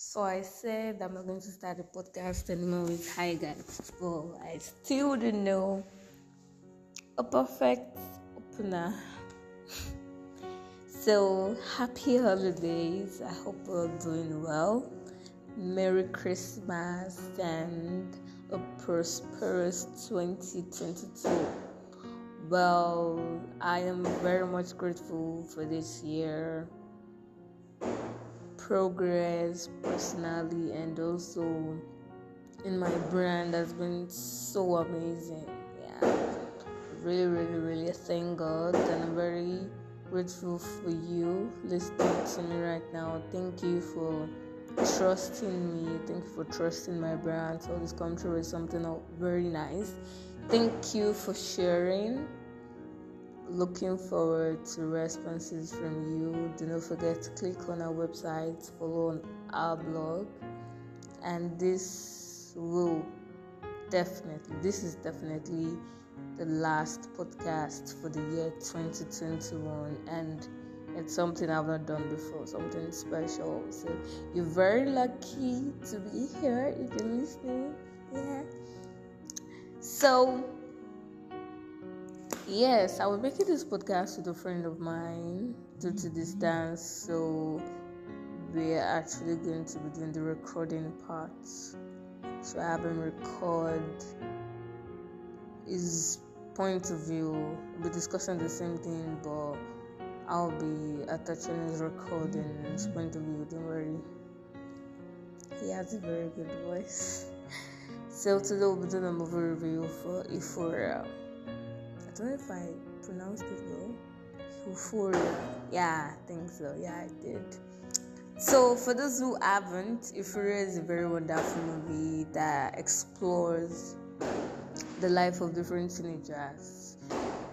So I said I'm not going to start a podcast anymore with hi guys, but I still don't know a perfect opener. so happy holidays. I hope we're doing well. Merry Christmas and a prosperous 2022. Well, I am very much grateful for this year progress personally and also in my brand has been so amazing. Yeah, really, really, really thank God, and I'm very grateful for you listening to me right now. Thank you for trusting me. Thank you for trusting my brand. So this come through with something very nice. Thank you for sharing looking forward to responses from you. Do not forget to click on our website, follow on our blog, and this will definitely, this is definitely the last podcast for the year 2021, and it's something I've not done before, something special. So you're very lucky to be here if you're listening. Yeah. So Yes, I was making this podcast with a friend of mine due to this mm-hmm. dance, so we're actually going to be doing the recording part. So I have him record his point of view. We'll be discussing the same thing, but I'll be attaching his recording and his point of view. Don't worry. He has a very good voice. So today we'll be doing a movie review for Euphoria don't know if I pronounced it well. Euphoria. Yeah, I think so. Yeah, I did. So, for those who haven't, Euphoria is a very wonderful movie that explores the life of different teenagers.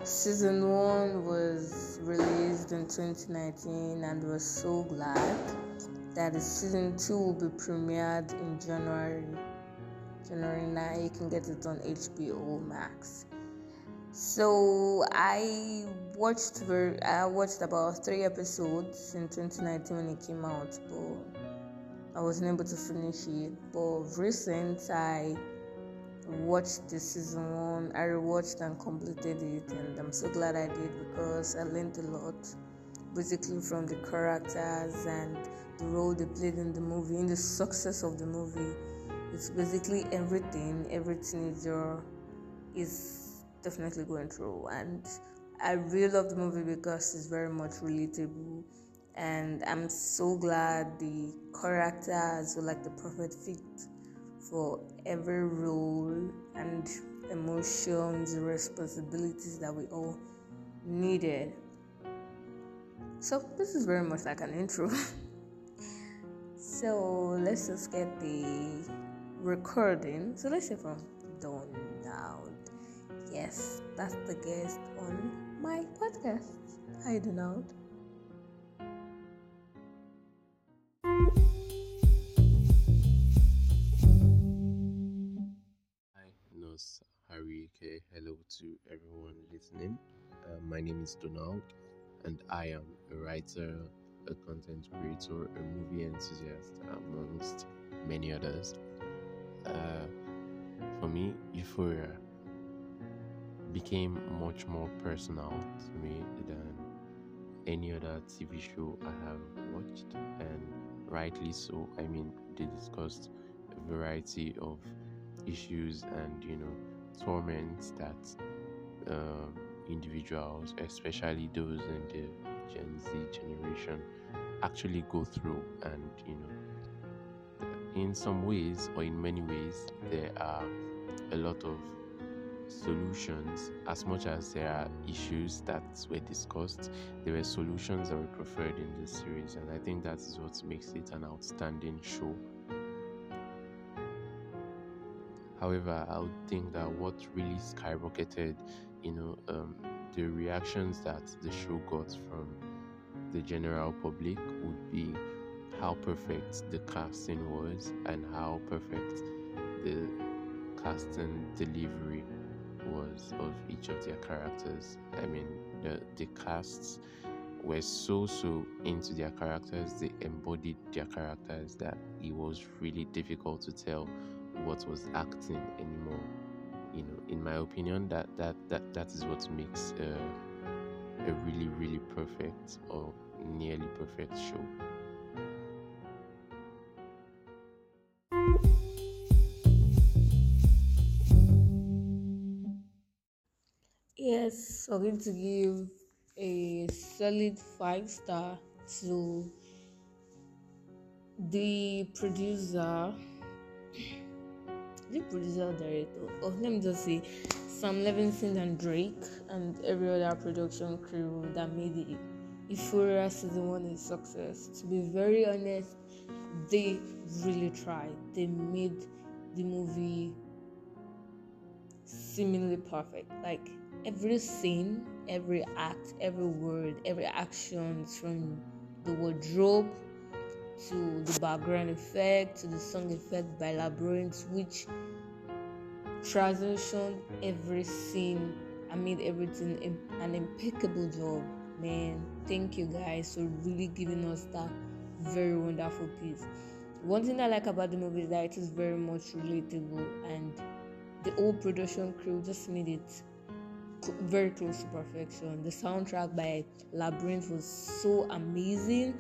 Season one was released in 2019, and we're so glad that season two will be premiered in January. January 9, you can get it on HBO Max. So I watched very, I watched about three episodes in 2019 when it came out, but I wasn't able to finish it. But recent, I watched the season one. I rewatched and completed it, and I'm so glad I did because I learned a lot, basically from the characters and the role they played in the movie, in the success of the movie. It's basically everything every teenager is definitely going through. And I really love the movie because it's very much relatable. And I'm so glad the characters were like the perfect fit for every role and emotions, responsibilities that we all needed. So, this is very much like an intro. so, let's just get the recording. So, let's say from done. Yes, that's the guest on my podcast. I do not. Hi, Nurse Harry K. Hello to everyone listening. Uh, my name is Donald, and I am a writer, a content creator, a movie enthusiast, amongst many others. Uh, for me, Euphoria became much more personal to me than any other TV show I have watched, and rightly so. I mean, they discussed a variety of issues and you know torments that uh, individuals, especially those in the Gen Z generation, actually go through, and you know, in some ways or in many ways, there are a lot of solutions. As much as there are issues that were discussed there were solutions that were preferred in this series and i think that is what makes it an outstanding show. However i would think that what really skyrocketed you know um, the reactions that the show got from the general public would be how perfect the casting was and how perfect the casting delivery was of each of their characters. I mean, the, the casts were so so into their characters they embodied their characters that it was really difficult to tell what was acting anymore you know in my opinion that that that, that is what makes a, a really really perfect or nearly perfect show going to give a solid five star to the producer, the producer director. Oh, let me just say Sam Levinson and Drake and every other production crew that made it Euphoria season one a success. To be very honest, they really tried. They made the movie seemingly perfect. Like every scene, every act, every word, every action from the wardrobe to the background effect to the song effect by Labrinth, which transitioned every scene I made everything an impeccable job. Man, thank you guys for really giving us that very wonderful piece. One thing I like about the movie is that it is very much relatable and the whole production crew just made it very close to perfection. The soundtrack by Labrinth was so amazing.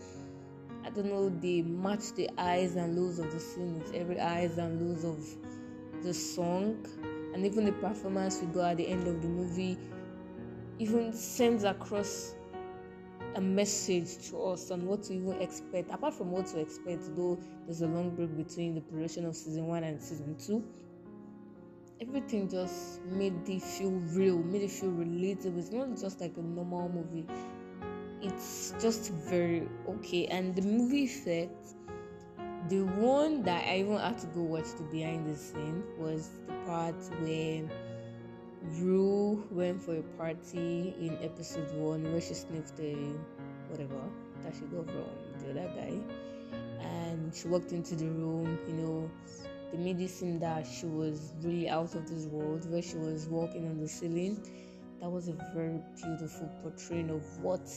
I don't know, they matched the highs and lows of the scene with every highs and lows of the song, and even the performance we got at the end of the movie even sends across a message to us on what to even expect. Apart from what to expect, though there's a long break between the production of season one and season two, everything just made it feel real, made it feel relatable. It's not just like a normal movie. It's just very okay. And the movie effect, the one that I even had to go watch the behind the scene was the part where Rue went for a party in episode one where she sniffed the whatever that she got from the other guy. And she walked into the room, you know, they made it seem that she was really out of this world where she was walking on the ceiling that was a very beautiful portrayal of what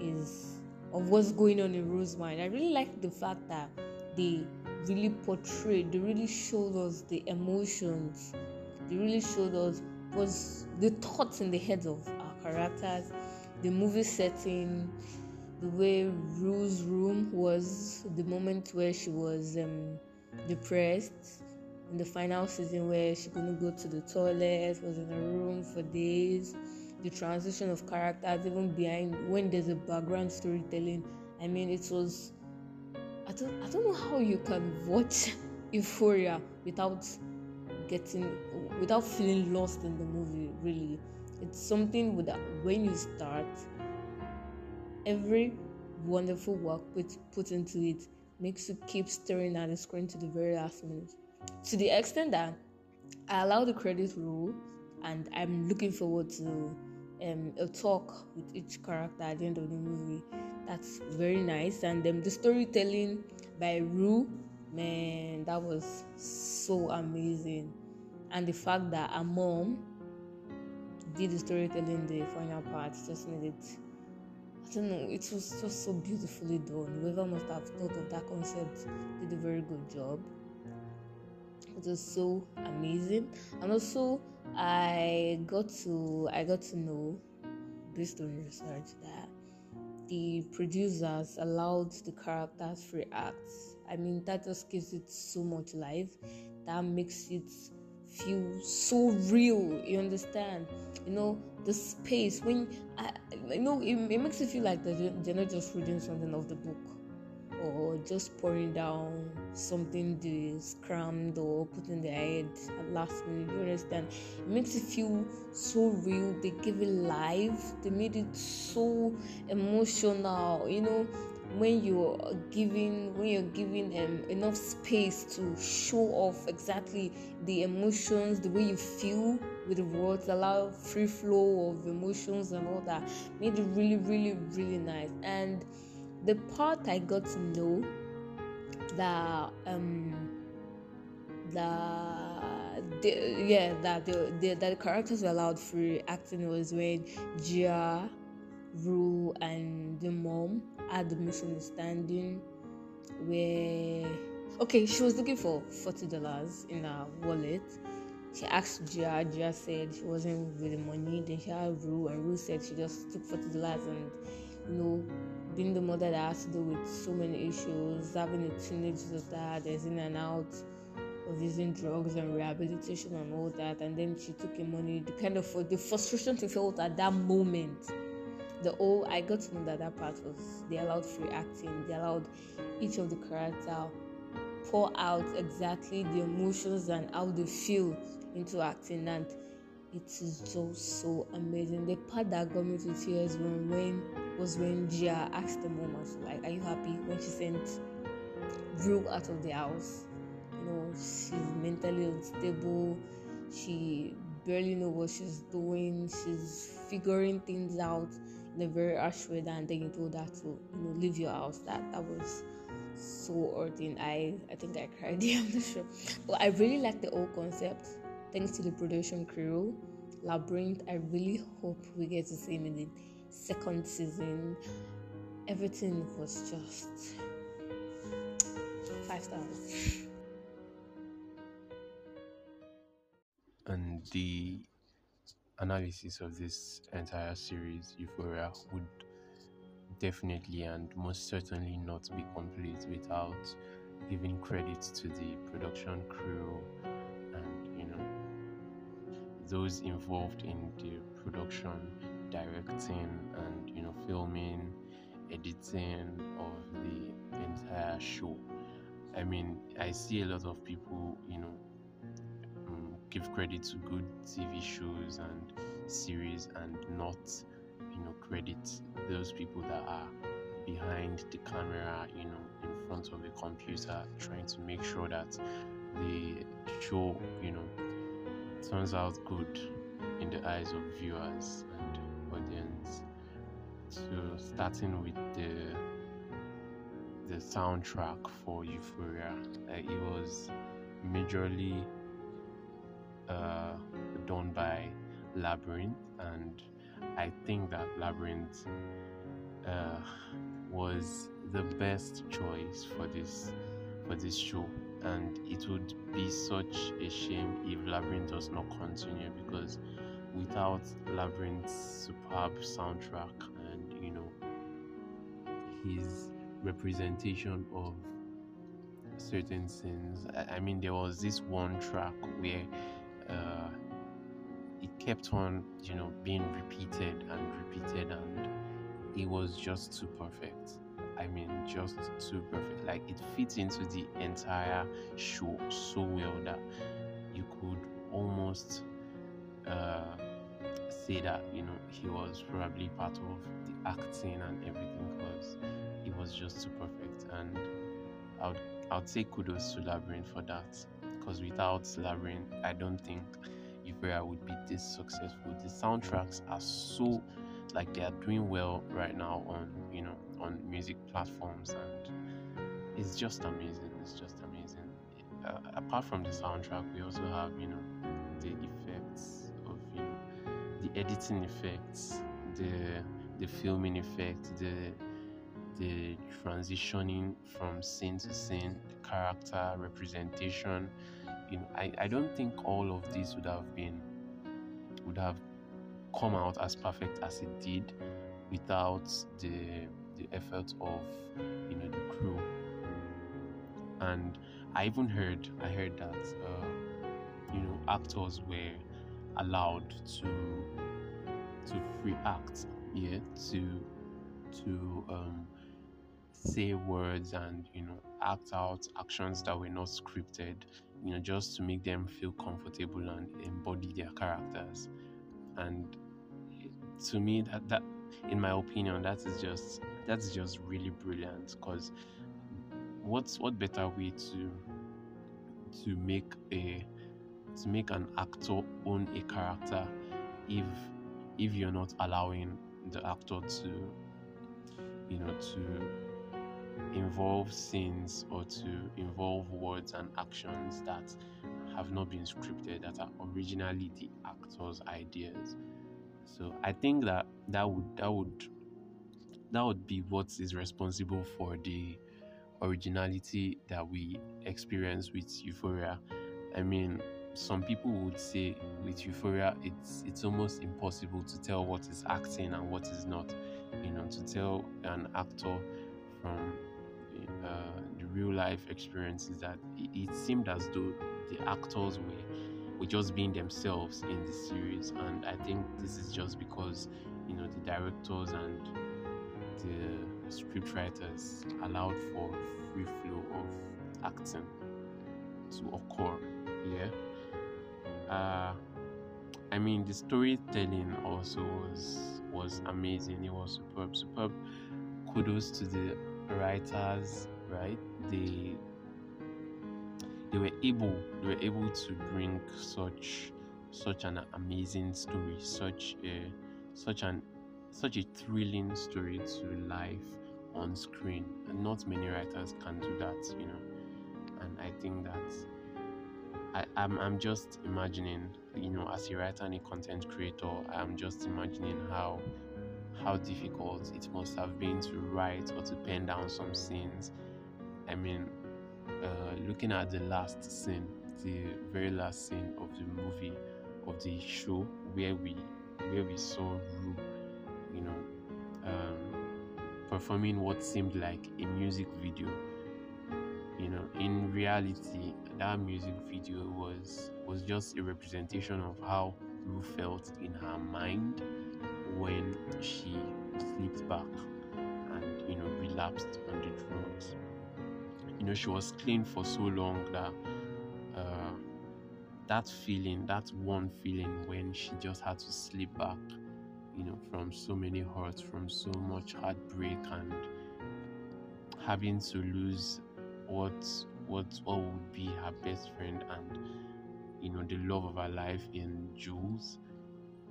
is of what's going on in mind. I really like the fact that they really portrayed, they really showed us the emotions, they really showed us was the thoughts in the heads of our characters, the movie setting, the way Rue's room was, the moment where she was um, depressed in the final season where she couldn't go to the toilet, was in a room for days. The transition of characters, even behind when there's a background storytelling. I mean, it was. I don't. I don't know how you can watch Euphoria without getting, without feeling lost in the movie. Really, it's something with that when you start. Every wonderful work put put into it makes you keep staring at the screen to the very last minute. To the extent that I allow the credit roll and I'm looking forward to um, a talk with each character at the end of the movie. That's very nice. And um, the storytelling by Rue, man, that was so amazing. And the fact that a mom did the storytelling the final part just made it don't it was just so beautifully done. Whoever must have thought of that concept did a very good job. It was so amazing, and also I got to I got to know based on research that the producers allowed the characters free acts. I mean that just gives it so much life. That makes it feel so real. You understand? You know, the space when I, you know it, it makes you feel like they're, not just reading something off the book or just pouring down something they crammed or put in their head at last minute. You understand? It makes you feel so real. They give it life. They made it so emotional. You know, when you're giving when you're giving um, enough space to show off exactly the emotions the way you feel with words allow free flow of emotions and all that made it really really really nice and the part i got to know that um the, the yeah that the, the that the characters were allowed free acting was when Gia Rue and the mom had the misunderstanding where okay, she was looking for forty dollars in her wallet. She asked Gia, Gia said she wasn't with the money. Then she had Rue, and Rue said she just took forty dollars and you know, being the mother that has to do with so many issues, having a teenage daughter, there's in and out of using drugs and rehabilitation and all that, and then she took the money. The kind of the frustration she felt at that moment. The whole I got to know that that part was they allowed free acting. They allowed each of the character pour out exactly the emotions and how they feel into acting, and it is just so amazing. The part that got me to tears when when was when Gia asked the mom, like, "Are you happy?" When she sent Drew out of the house. You know she's mentally unstable. She barely know what she's doing. She's figuring things out in a very harsh way and then you told her to you know leave your house. That that was so hurting i i think i cried yeah i'm not sure. But i really like the whole concept thanks to the production crew Labrinth i really hope we get to see him in the second season. Everything was just five stars. And the analysis of this entire series, Euphoria, would definitely and most certainly not be complete without giving credit to the production crew those involved in the production, directing and you know filming, editing of the entire show. I mean, I see a lot of people, you know, mm, give credit to good TV shows and series and not, you know, credit those people that are behind the camera, you know, in front of a computer, trying to make sure that the show, you know, turns out good in the eyes of viewers and audience. So, starting with the the soundtrack for Euphoria, uh, it was majorly uh, done by Labrinth, and I think that Labrinth uh, was the best choice for this for this show. And it would be such a shame if Labrinth does not continue because without Labrinth's superb soundtrack and you know his representation of certain scenes. I, mean, there was this one track where uh, it kept on, you know, being repeated and repeated, and it was just too perfect. I mean, just too perfect. Like it fits into the entire show so well that you could almost uh, say that you know he was probably part of the acting and everything because it was just too perfect. And I would I would say kudos to Labrinth for that because without Labrinth, I don't think Euphoria would be this successful. The soundtracks are so like they are doing well right now on on music platforms, and it's just amazing. It's just amazing. Uh, apart from the soundtrack, we also have you know the effects of you know the editing effects, the the filming effect, the the transitioning from scene to scene, the character representation. You know, I, I don't think all of this would have been would have come out as perfect as it did without the the effort of you know the crew. And I even heard I heard that uh, you know actors were allowed to to free act, yeah, to to um, say words and you know act out actions that were not scripted you know just to make them feel comfortable and embody their characters and to me that that in my opinion that is just that's just really brilliant because what's what better way to to make a to make an actor own a character if if you're not allowing the actor to you know to involve scenes or to involve words and actions that have not been scripted that are originally the actor's ideas so i think that that would that would that would be what is responsible for the originality that we experience with Euphoria. I mean, some people would say with Euphoria, it's it's almost impossible to tell what is acting and what is not. You know, to tell an actor from uh, the real life experiences that it, it seemed as though the actors were were just being themselves in the series, and I think this is just because you know the directors and the scriptwriters allowed for free flow of acting to occur. Yeah. Uh, I mean, the storytelling also was was amazing. It was superb, superb. Kudos to the writers, right? They they were able they were able to bring such such an amazing story, such a such an such a thrilling story to life on screen. And not many writers can do that, you know. And I think that I, I'm, I'm just imagining, you know, as a writer and a content creator, I'm just imagining how how difficult it must have been to write or to pen down some scenes. I mean, uh, looking at the last scene, the very last scene of the movie of the show where we where we saw Rue, you know, um, performing what seemed like a music video. You know, in reality, that music video was was just a representation of how Rue felt in her mind when she slipped back and you know relapsed on the drugs. You know, she was clean for so long that uh, that feeling, that one feeling when she just had to slip back, you know, from so many hurts, from so much heartbreak, and having to lose what what what would be her best friend and you know the love of her life in Jules.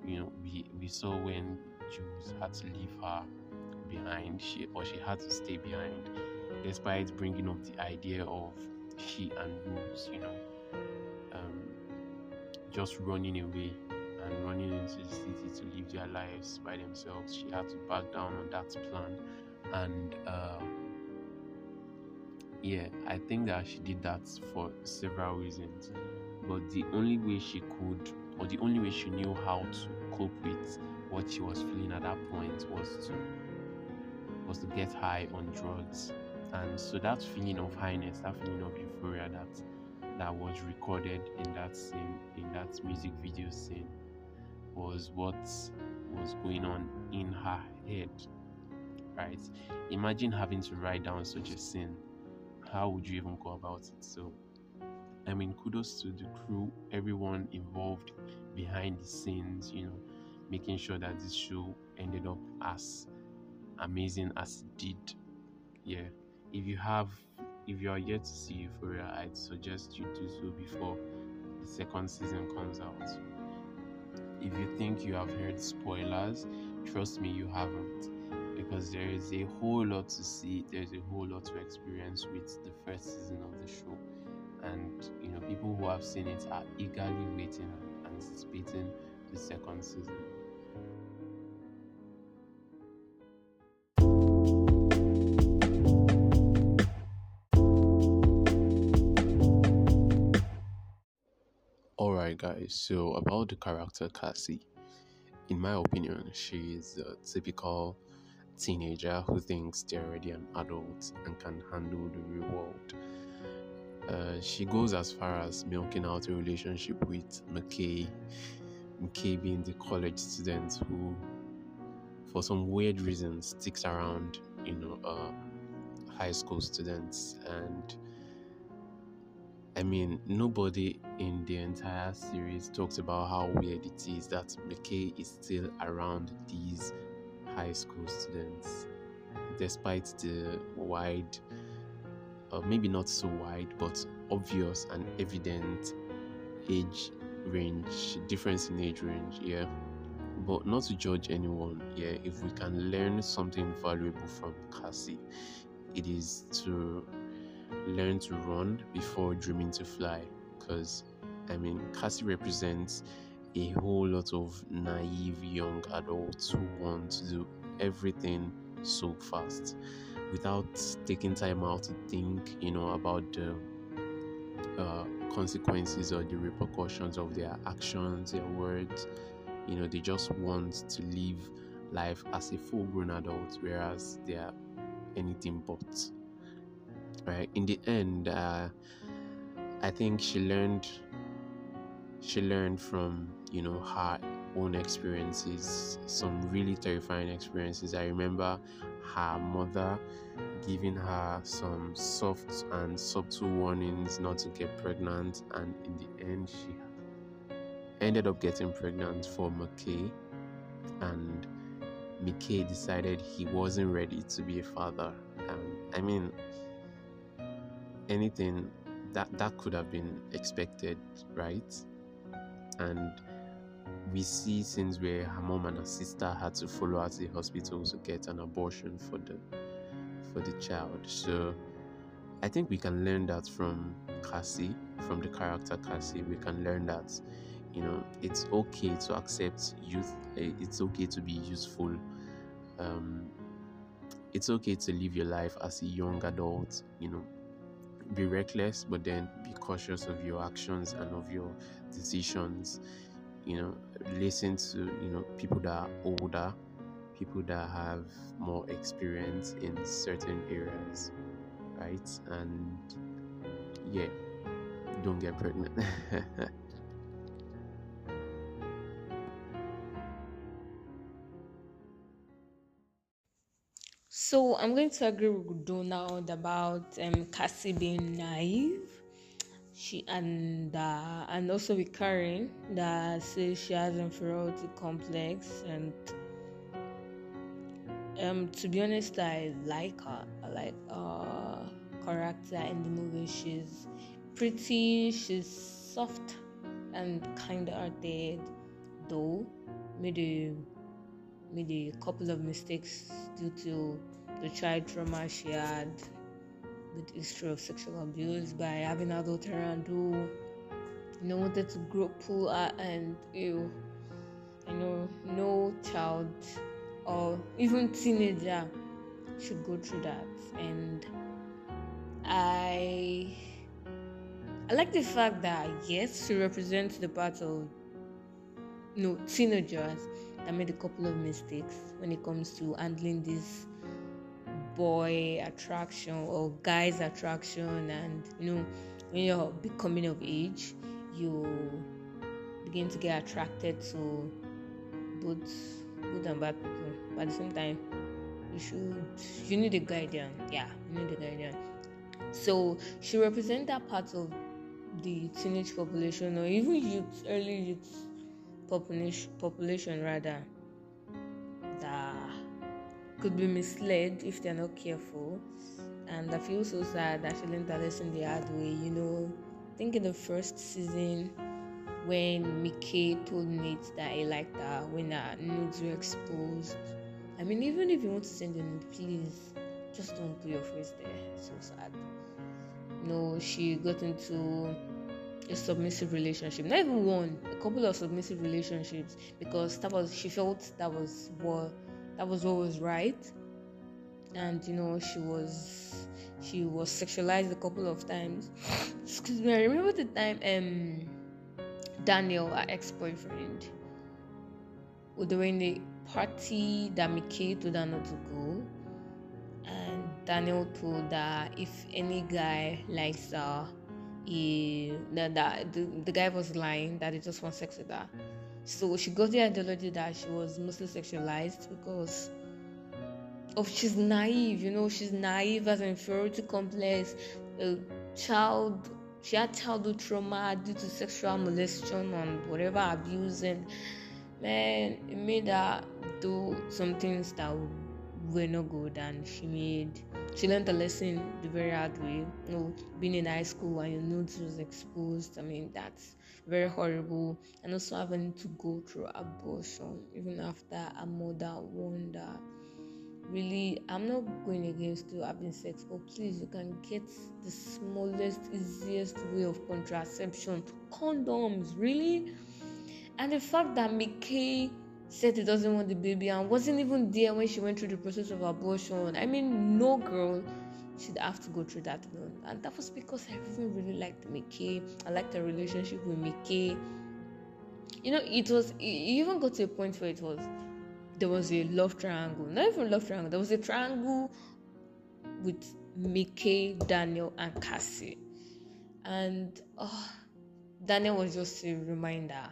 You know, we we saw when Jules had to leave her behind, she or she had to stay behind, despite bringing up the idea of she and Rose, you know, um, just running away and running into the city to live their lives by themselves. She had to back down on that plan, and uh, yeah, I think that she did that for several reasons. But the only way she could, or the only way she knew how to cope with what she was feeling at that point was to was to get high on drugs. And so that feeling of highness, that feeling of euphoria that that was recorded in that scene, in that music video scene, was what was going on in her head. Right? Imagine having to write down such a scene. How would you even go about it? So I mean kudos to the crew, everyone involved behind the scenes, you know, making sure that this show ended up as amazing as it did. Yeah. If you have if you are yet to see Euphoria, I'd suggest you do so before the second season comes out. If you think you have heard spoilers, trust me, you haven't. Because there is a whole lot to see, there's a whole lot to experience with the first season of the show. And you know, people who have seen it are eagerly waiting and anticipating the second season. Guys, so about the character Cassie, in my opinion, she is a typical teenager who thinks they're already an adult and can handle the real world. Uh, she goes as far as milking out a relationship with McKay, McKay being the college student who, for some weird reason, sticks around, you know, uh, high school students and I mean, nobody in the entire series talks about how weird it is that McKay is still around these high school students, despite the wide, uh, maybe not so wide, but obvious and evident age range, difference in age range, yeah. But not to judge anyone, yeah. If we can learn something valuable from Cassie, it is to learn to run before dreaming to fly. Because, I mean, Cassie represents a whole lot of naive young adults who want to do everything so fast without taking time out to think, you know, about the uh, consequences or the repercussions of their actions, their words. You know, they just want to live life as a full grown adult, whereas they are anything but. Right? In the end, uh, I think she learned she learned from you know her own experiences some really terrifying experiences i remember her mother giving her some soft and subtle warnings not to get pregnant and in the end she ended up getting pregnant for mckay and mckay decided he wasn't ready to be a father i mean anything that that could have been expected right and we see scenes where her mom and her sister had to follow her to the hospital to get an abortion for the for the child. So I think we can learn that from Cassie, from the character Cassie. We can learn that you know it's okay to accept youth. Eh, it's okay to be useful. Um, it's okay to live your life as a young adult. You know, be reckless, but then be cautious of your actions and of your decisions. You know listen to you know people that are older people that have more experience in certain areas right? And yeah don't get pregnant So I'm going to agree with Donald about um, Cassie being naive. She and uh, and also with Karen that says she has inferiority complex and um to be honest I like her. I like her character in the movie. She's pretty she's soft and kind hearted though. A made a couple of mistakes due to the child trauma she had with history of sexual abuse by having adult around who you know wanted to grow pull her and you you know no child or even teenager should go through that. And I I like the fact that yes she represents the part of you know teenagers that made a couple of mistakes when it comes to handling this boy attraction or guys attraction and you know when you're becoming of age you begin to get attracted to both good and bad people. But at the same time you should you need a guardian. Yeah you need a guardian. So she represents that part of the teenage population or even youth early youth population population rather that could be misled if they're not careful. And I feel so sad that she learned that lesson the hard way. You know, I think in the first season, when McKay told Nate that he liked her, when her nudes were exposed. I mean, even if you want to send a nude, please just don't put your face there. So sad. You know, she got into a submissive relationship, not even one, a couple of submissive relationships because that was she felt that was what that was what was right. And you know she was she was sexualized a couple of times. Excuse me i remember the time um daniel our ex-boyfriend during the party that Mickey told her not to go. And daniel told her if any guy likes her he that, that the, the guy was lying that he just wants sex with her. So she got the ideology that she was mostly sexualized because of she's naive, you know, she's naive as an inferiority complex, a child she had childhood trauma due to sexual molestation and whatever abuse and man it made her do some things that were not good and she made she learned a lesson the very hard way. You know, being in high school and your nudes was exposed. I mean, that's very horrible. And also having to go through abortion even after a mother warned her. Really, I'm not going against you having sex, but please, you can get the smallest, easiest way of contraception condoms. Really, and the fact that McKay said he doesn't want the baby and wasn't even there when she went through the process of abortion. I mean, no girl should have to go through that alone. And that was because I even really liked Mickey. I liked her relationship with Mickey. You know, it was, it even got to a point where it was, there was a love triangle. Not even love triangle, there was a triangle with Mickey, Daniel, and Cassie. And oh, Daniel was just a reminder.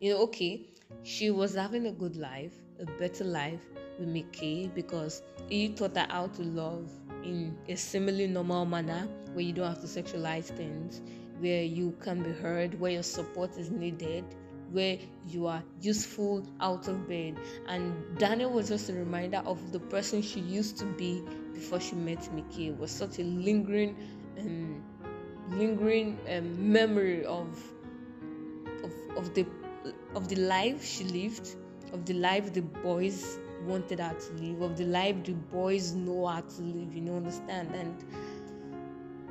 You know, okay, she was having a good life, a better life with Mickey because he taught her how to love in a similarly normal manner where you don't have to sexualize things, where you can be heard, where your support is needed, where you are useful out of bed. And Daniel was just a reminder of the person she used to be before she met Mickey. It was such a lingering, um, lingering um, memory of, of of the of the life she lived, of the life the boys wanted her to live, of the life the boys know how to live, you know, understand? And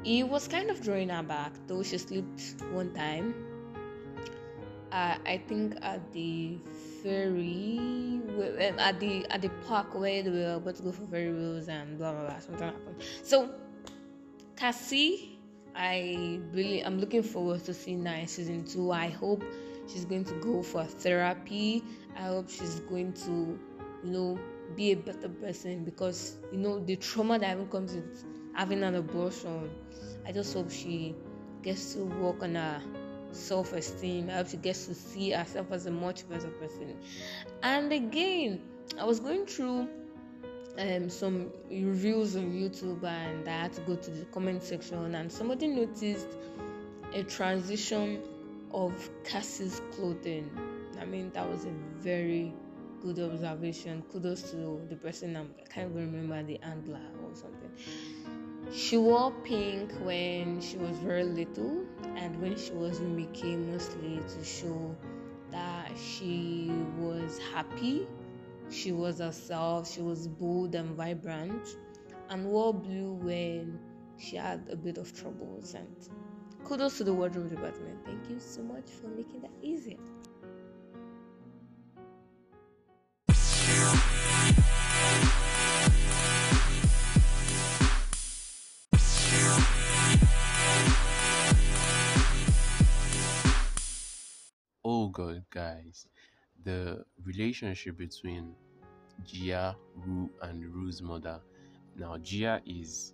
he was kind of drawing her back, though she slipped one time. Uh, I think at the ferry, at the at the park where they were about to go for ferry wheels and blah blah blah. Something happened. So, Cassie, I really I'm looking forward to seeing that in season two. I hope she's going to go for therapy. I hope she's going to you know, be a better person because you know the trauma that even comes with having an abortion. I just hope she gets to work on her self esteem. I hope she gets to see herself as a much better person. And again, I was going through um, some reviews on YouTube and I had to go to the comment section and somebody noticed a transition of Cassie's clothing. I mean, that was a very good observation. Kudos to the person. I'm, I can't even remember the angler or something. She wore pink when she was very little, and when she was with Mickey, mostly to show that she was happy. She was herself. She was bold and vibrant, and wore blue when she had a bit of troubles. And kudos to the wardrobe department. Thank you so much for making that easier. Oh god, guys, the relationship between Gia, Rue, and Rue's mother. Now, Gia is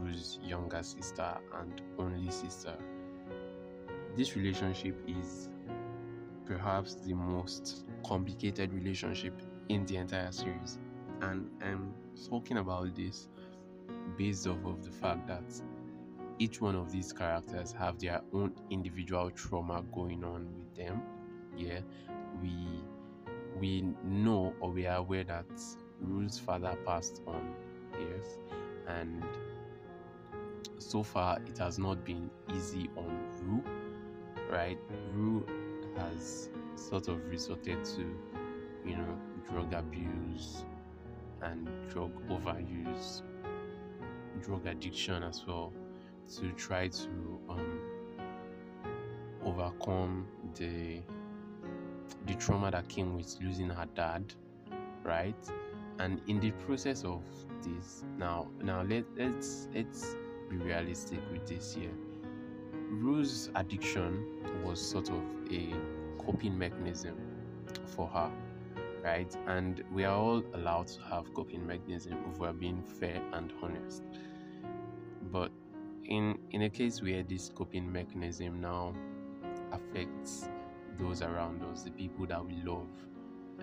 Rue's younger sister and only sister. This relationship is perhaps the most complicated relationship in the entire series. And I'm talking about this based off of the fact that each one of these characters have their own individual trauma going on with them. Yeah, we we know or we are aware that Rue's father passed on, yes, and so far it has not been easy on Rue, right? Rue has sort of resorted to, you know, drug abuse and drug overuse, drug addiction as well, to try to um, overcome the the trauma that came with losing her dad, right? And in the process of this, now now let let's let's be realistic with this year. Rue's addiction was sort of a coping mechanism for her right? And we are all allowed to have coping mechanism if we're being fair and honest. But in in a case where this coping mechanism now affects those around us, the people that we love,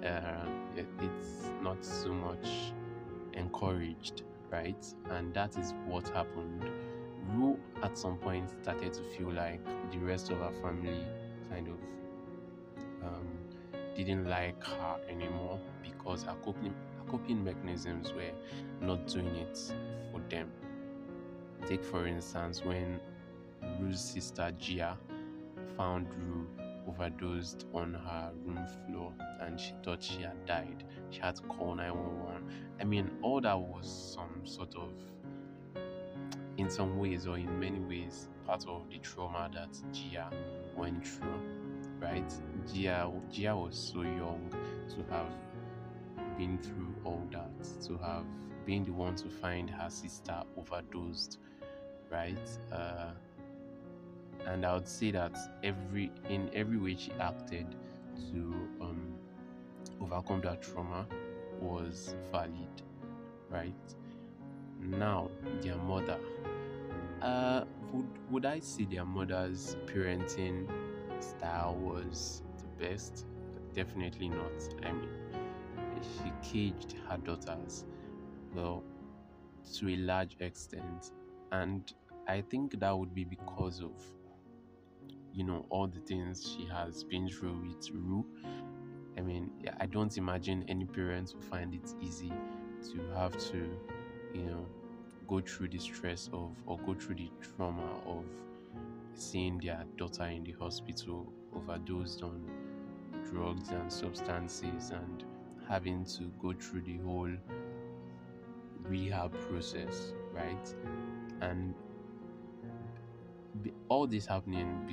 uh, it, it's not so much encouraged, right? And that is what happened. Rue at some point started to feel like the rest of our family kind of um, didn't like her anymore because her coping, her coping mechanisms were not doing it for them. Take, for instance, when Rue's sister Gia found Rue overdosed on her room floor and she thought she had died. She had to call 911. I mean, all that was some sort of, in some ways or in many ways, part of the trauma that Gia went through right? Gia, Gia was so young to have been through all that, to have been the one to find her sister overdosed, right? Uh, and I would say that every in every way she acted to um, overcome that trauma was valid, right? Now, their mother. Uh, would would I say their mother's parenting style was the best? Definitely not. I mean, she caged her daughters, well, to a large extent, and I think that would be because of you know all the things she has been through with Rue. I mean, I don't imagine any parents will find it easy to have to, you know, go through the stress of or go through the trauma of seeing their daughter in the hospital overdosed on drugs and substances and having to go through the whole rehab process, right? And all this happening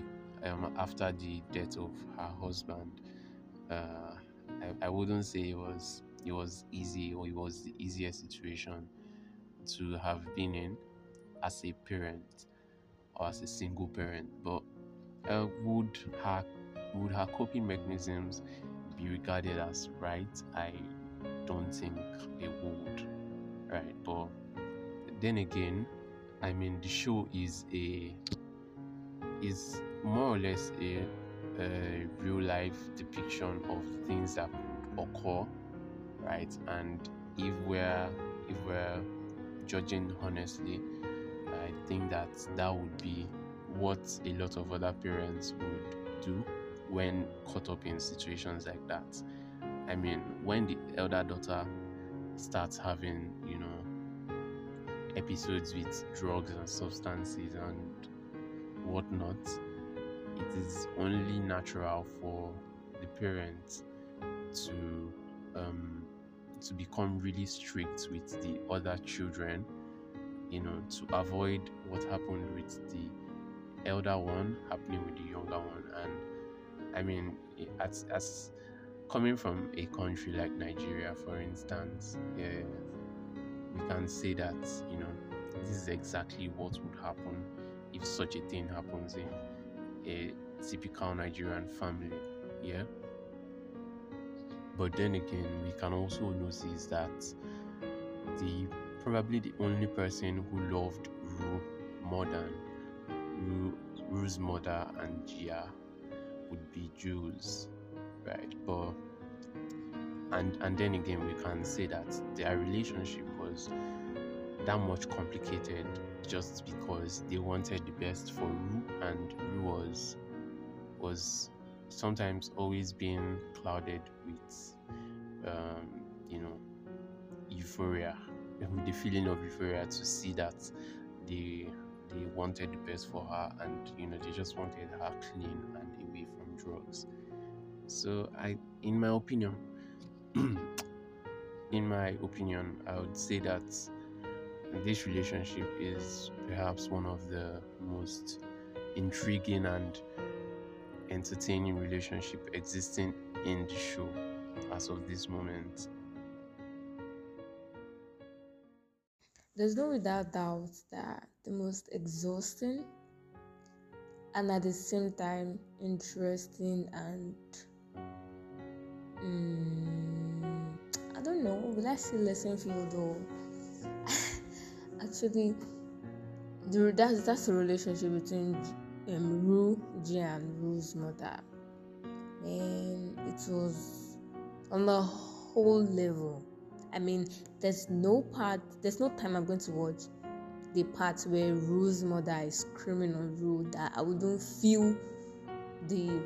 um, after the death of her husband, uh, I, I wouldn't say it was it was easy or it was the easiest situation to have been in as a parent or as a single parent. But uh, would her would her coping mechanisms be regarded as right? I don't think they would. Right, but then again, I mean the show is a is more or less a, a real life depiction of things that occur, right? And if we're if we're judging honestly, I think that that would be what a lot of other parents would do when caught up in situations like that. I mean, when the elder daughter starts having, you know, episodes with drugs and substances and whatnot, it is only natural for the parents to um, to become really strict with the other children, you know, to avoid what happened with the elder one happening with the younger one. And I mean, as, as coming from a country like Nigeria, for instance, yeah, we can say that, you know, this is exactly what would happen if such a thing happens in a typical Nigerian family. Yeah. But then again, we can also notice that the probably the only person who loved Rue more than Rue, Rue's mother and Gia would be Jules, right? But and and then again, we can say that their relationship was that much complicated just because they wanted the best for Rue, and Rue was was sometimes always being clouded with um, you know euphoria with the feeling of euphoria to see that they they wanted the best for her and you know they just wanted her clean and away from drugs. So i in my opinion in my opinion i would say that this relationship is perhaps one of the most intriguing and entertaining relationship existing in the show as of this moment. There's no without doubt that the most exhausting and at the same time interesting and um, I don't know, will I say lesson field or actually the, that's that's a relationship between um, Rue, Gia, and Rue's mother. And it was on the whole level. I mean, there's no part, there's no time I'm going to watch the part where Rue's mother is screaming on that I wouldn't feel the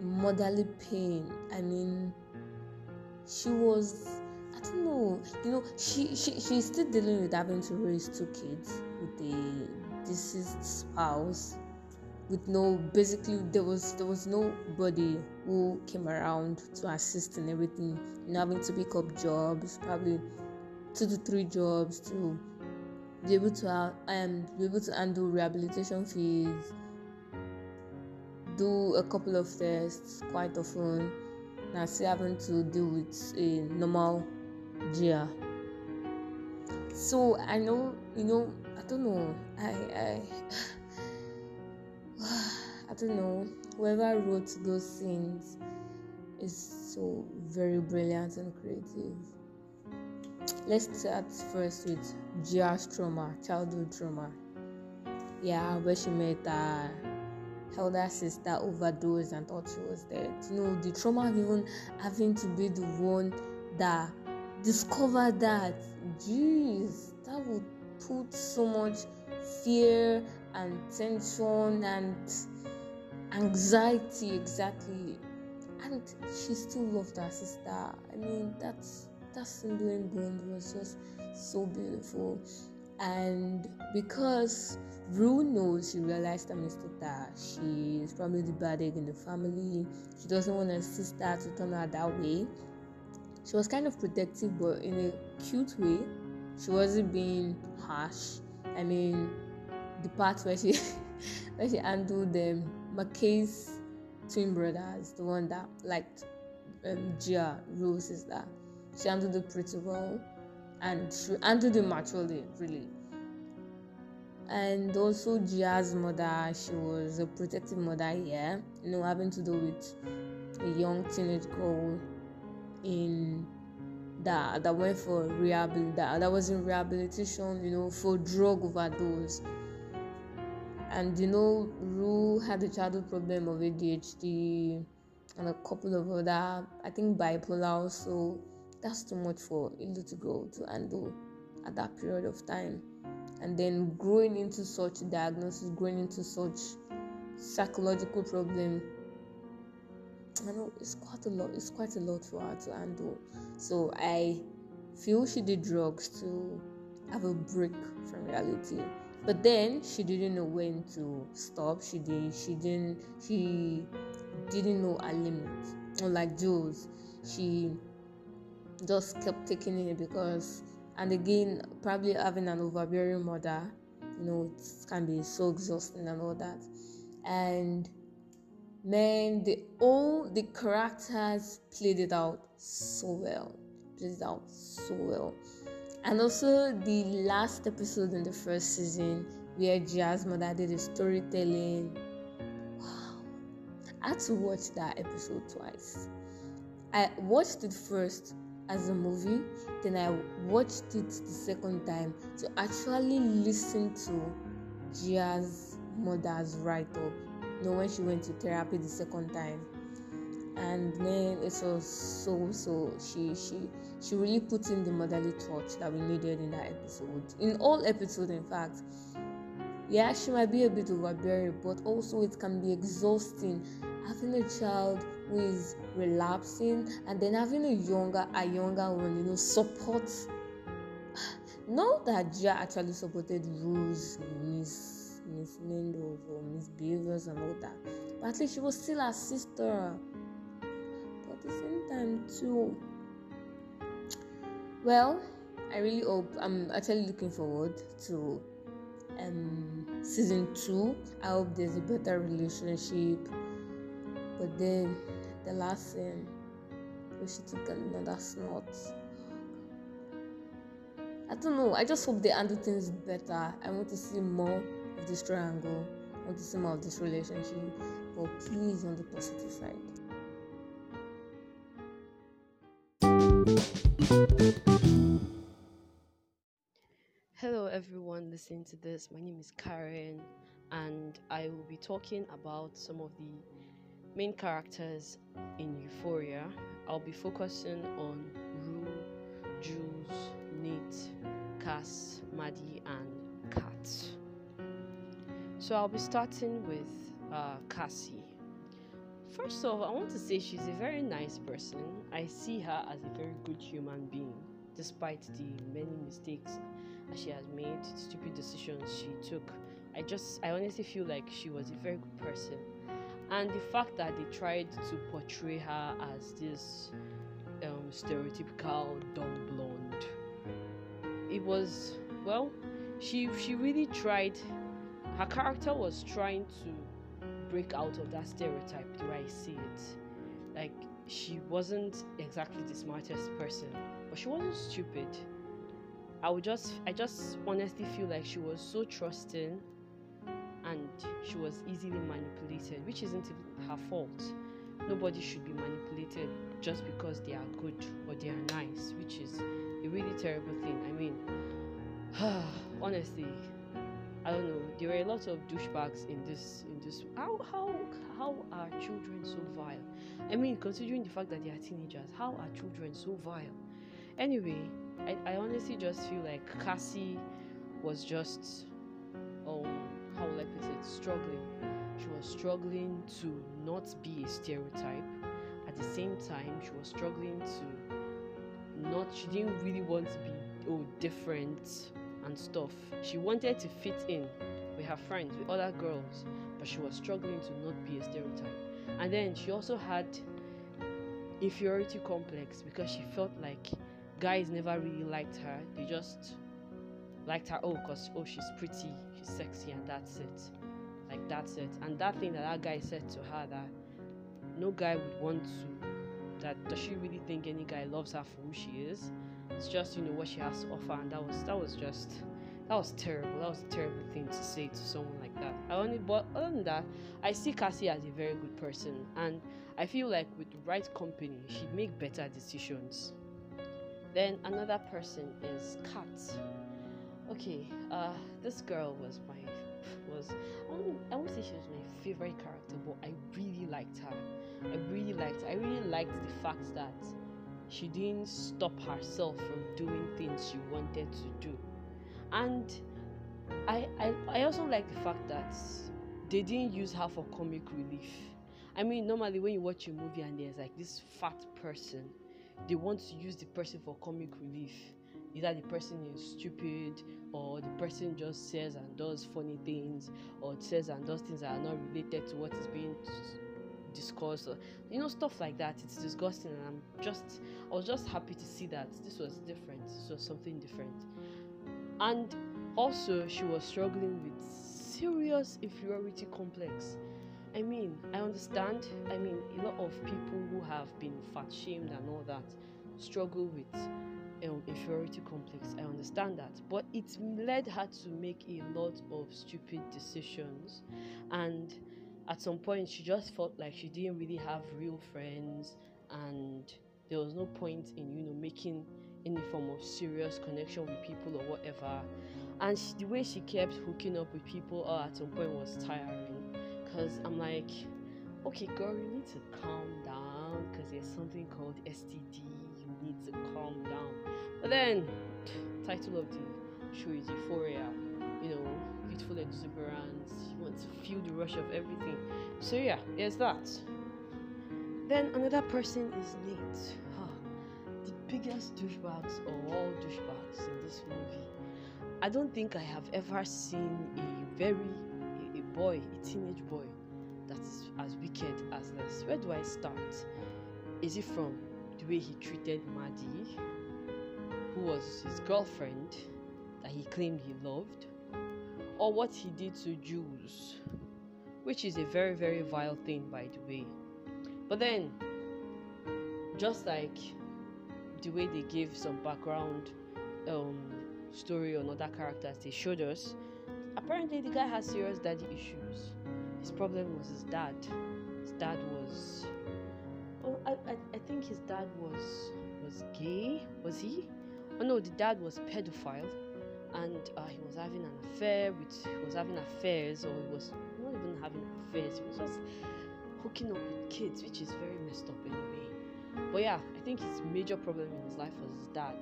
motherly pain. I mean, she was, I don't know, you know, she, she she's still dealing with having to raise two kids with a deceased spouse with no basically there was there was nobody who came around to assist in everything having to pick up jobs probably two to three jobs to be able to and um, be able to handle rehabilitation fees do a couple of tests quite often and still having to deal with a normal Gia. So I know, you know, I don't know. I I I don't know. Whoever wrote those scenes is so very brilliant and creative. Let's start first with Gia's trauma, childhood trauma. Yeah, where she met her elder sister overdosed and thought she was dead. You know, the trauma of even having to be the one that discovered that. Jeez, that would put so much fear and tension and anxiety exactly and she still loved her sister i mean that's that sibling bond was just so beautiful and because Rue knows she realized that Mr. that she is probably the bad egg in the family. She doesn't want her sister to turn out that way. She was kind of protective, but in a cute way. She wasn't being harsh. I mean, the part where she where she handled them, McKay's twin brothers, the one that liked um, Gia, is that She handled it pretty well, and she handled it maturely, really and also Gia's mother, she was a protective mother here, you know, having to do with a young teenage girl in that that went for rehab that, that was in rehabilitation, you know, for drug overdose. And you know, Rue had a childhood problem of ADHD and a couple of other, I think bipolar also. That's too much for a little girl to handle at that period of time and then growing into such diagnosis, growing into such psychological problem. I know it's quite a lot. It's quite a lot for her to handle. So I feel she did drugs to have a break from reality. But then she didn't know when to stop. She didn't. She didn't. She didn't know her limit. Unlike Jules, she just kept taking it because and again probably having an overbearing mother you know it can be so exhausting and all that and man the all the characters played it out so well played it out so well. And also the last episode in the first season where Gia's mother did the storytelling. Wow. I had to watch that episode twice. I watched it first as a movie then i watched it the second time to actually listen to gia's mother's write-up. you know when she went to therapy the second time. And then it was so so she she she really put in the motherly touch that we needed in that episode. In all episodes in fact yeah she might be a bit overbearing but also it can be exhausting having a child who is relapsing and then having a younger a younger one you know support. Not that Gia actually supported Rue's miss miss Mendel or misbehaviors and all that but at least she was still a sister but at the same time too well I really hope I'm actually looking forward to um season two I hope there's a better relationship but then the last scene where she took another snort. I don't know. I just hope they handle things better. I want to see more of this triangle. or see more of this relationship. But please, on the positive side. Hello, everyone listening to this. My name is Karen, and I will be talking about some of the main characters in Euphoria, I'll be focusing on Rue, Jules, Nate, Cass, Maddie, and Kat. So I'll be starting with uh, Cassie. First off, I want to say she's a very nice person. I see her as a very good human being, despite the many mistakes she has made, stupid decisions she took. I just, I honestly feel like she was a very good person and the fact that they tried to portray her as this um, stereotypical dumb blonde it was well she she really tried her character was trying to break out of that stereotype the way I see it. Like she wasn't exactly the smartest person, but she wasn't stupid. I would just I just honestly feel like she was so trusting and she was easily manipulated, which isn't her fault. Nobody should be manipulated just because they are good or they are nice, which is a really terrible thing. I mean, honestly, I don't know. There were a lot of douchebags in this in this. How how how are children so vile? I mean, considering the fact that they are teenagers, how are children so vile? Anyway, I, I honestly just feel like Cassie was just um how will I put it struggling. She was struggling to not be a stereotype. At the same time, she was struggling to not. She didn't really want to be oh different and stuff. She wanted to fit in with her friends, with other girls, but she was struggling to not be a stereotype. And then she also had inferiority complex because she felt like guys never really liked her. They just liked her oh cause oh she's pretty, she's sexy and that's it. Like that's it. And that thing that that guy said to her that no guy would want to that does she really think any guy loves her for who she is? It's just you know what she has to offer, and that was that was just that was terrible. That was a terrible thing to say to someone like that. I only, but other than that, I see Cassie as a very good person, and I feel like with the right company, she'd make better decisions. Then another person is Kat. Okay, uh, this girl was my was I won't, I won't say she was my favorite character, but I really liked her. I really liked. I really liked the fact that she didn't stop herself from doing things she wanted to do. And I, I i also like the fact that they didn't use her for comic relief. I mean normally when you watch a movie and there's like this fat person they want to use the person for comic relief. Either the person is stupid or the person just says and does funny things or says and does things that are not related to what is being discussed or you know stuff like that. It's disgusting and i'm just i was just happy to see that this was different. This was something different. And also she was struggling with serious inferiority complex. I mean i understand. I mean a lot of people who have been fat shamed and all that struggle with um, inferiority complex. I understand that. But it led her to make a lot of stupid decisions. And at some point she just felt like she didn't really have real friends and there was no point in you know making any form of serious connection with people or whatever. And she, the way she kept hooking up with people uh, at some point was tiring. Because i'm like okay girl you need to calm down because there's something called std you need to calm down. But then title of the show is euphoria you know beautiful exuberance you want to feel the rush of everything so yeah there's that then another person is nate The biggest douchebags of all douchebags in this movie. I don't think I have ever seen a very a, a boy, a teenage boy, that is as wicked as this. Where do I start? Is it from the way he treated Maddie, who was his girlfriend that he claimed he loved, or what he did to Jules, which is a very, very vile thing, by the way. But then, just like the way they gave some background um, story on other characters they showed us, apparently the guy has serious daddy issues. His problem was his dad. His dad was. Oh, I, I, I think his dad was was gay. Was he? Oh no, the dad was pedophile, and uh, he was having an affair with. He was having affairs, or he was not even having affairs. He was just hooking up with kids, which is very messed up anyway. But yeah, I think his major problem in his life was his dad.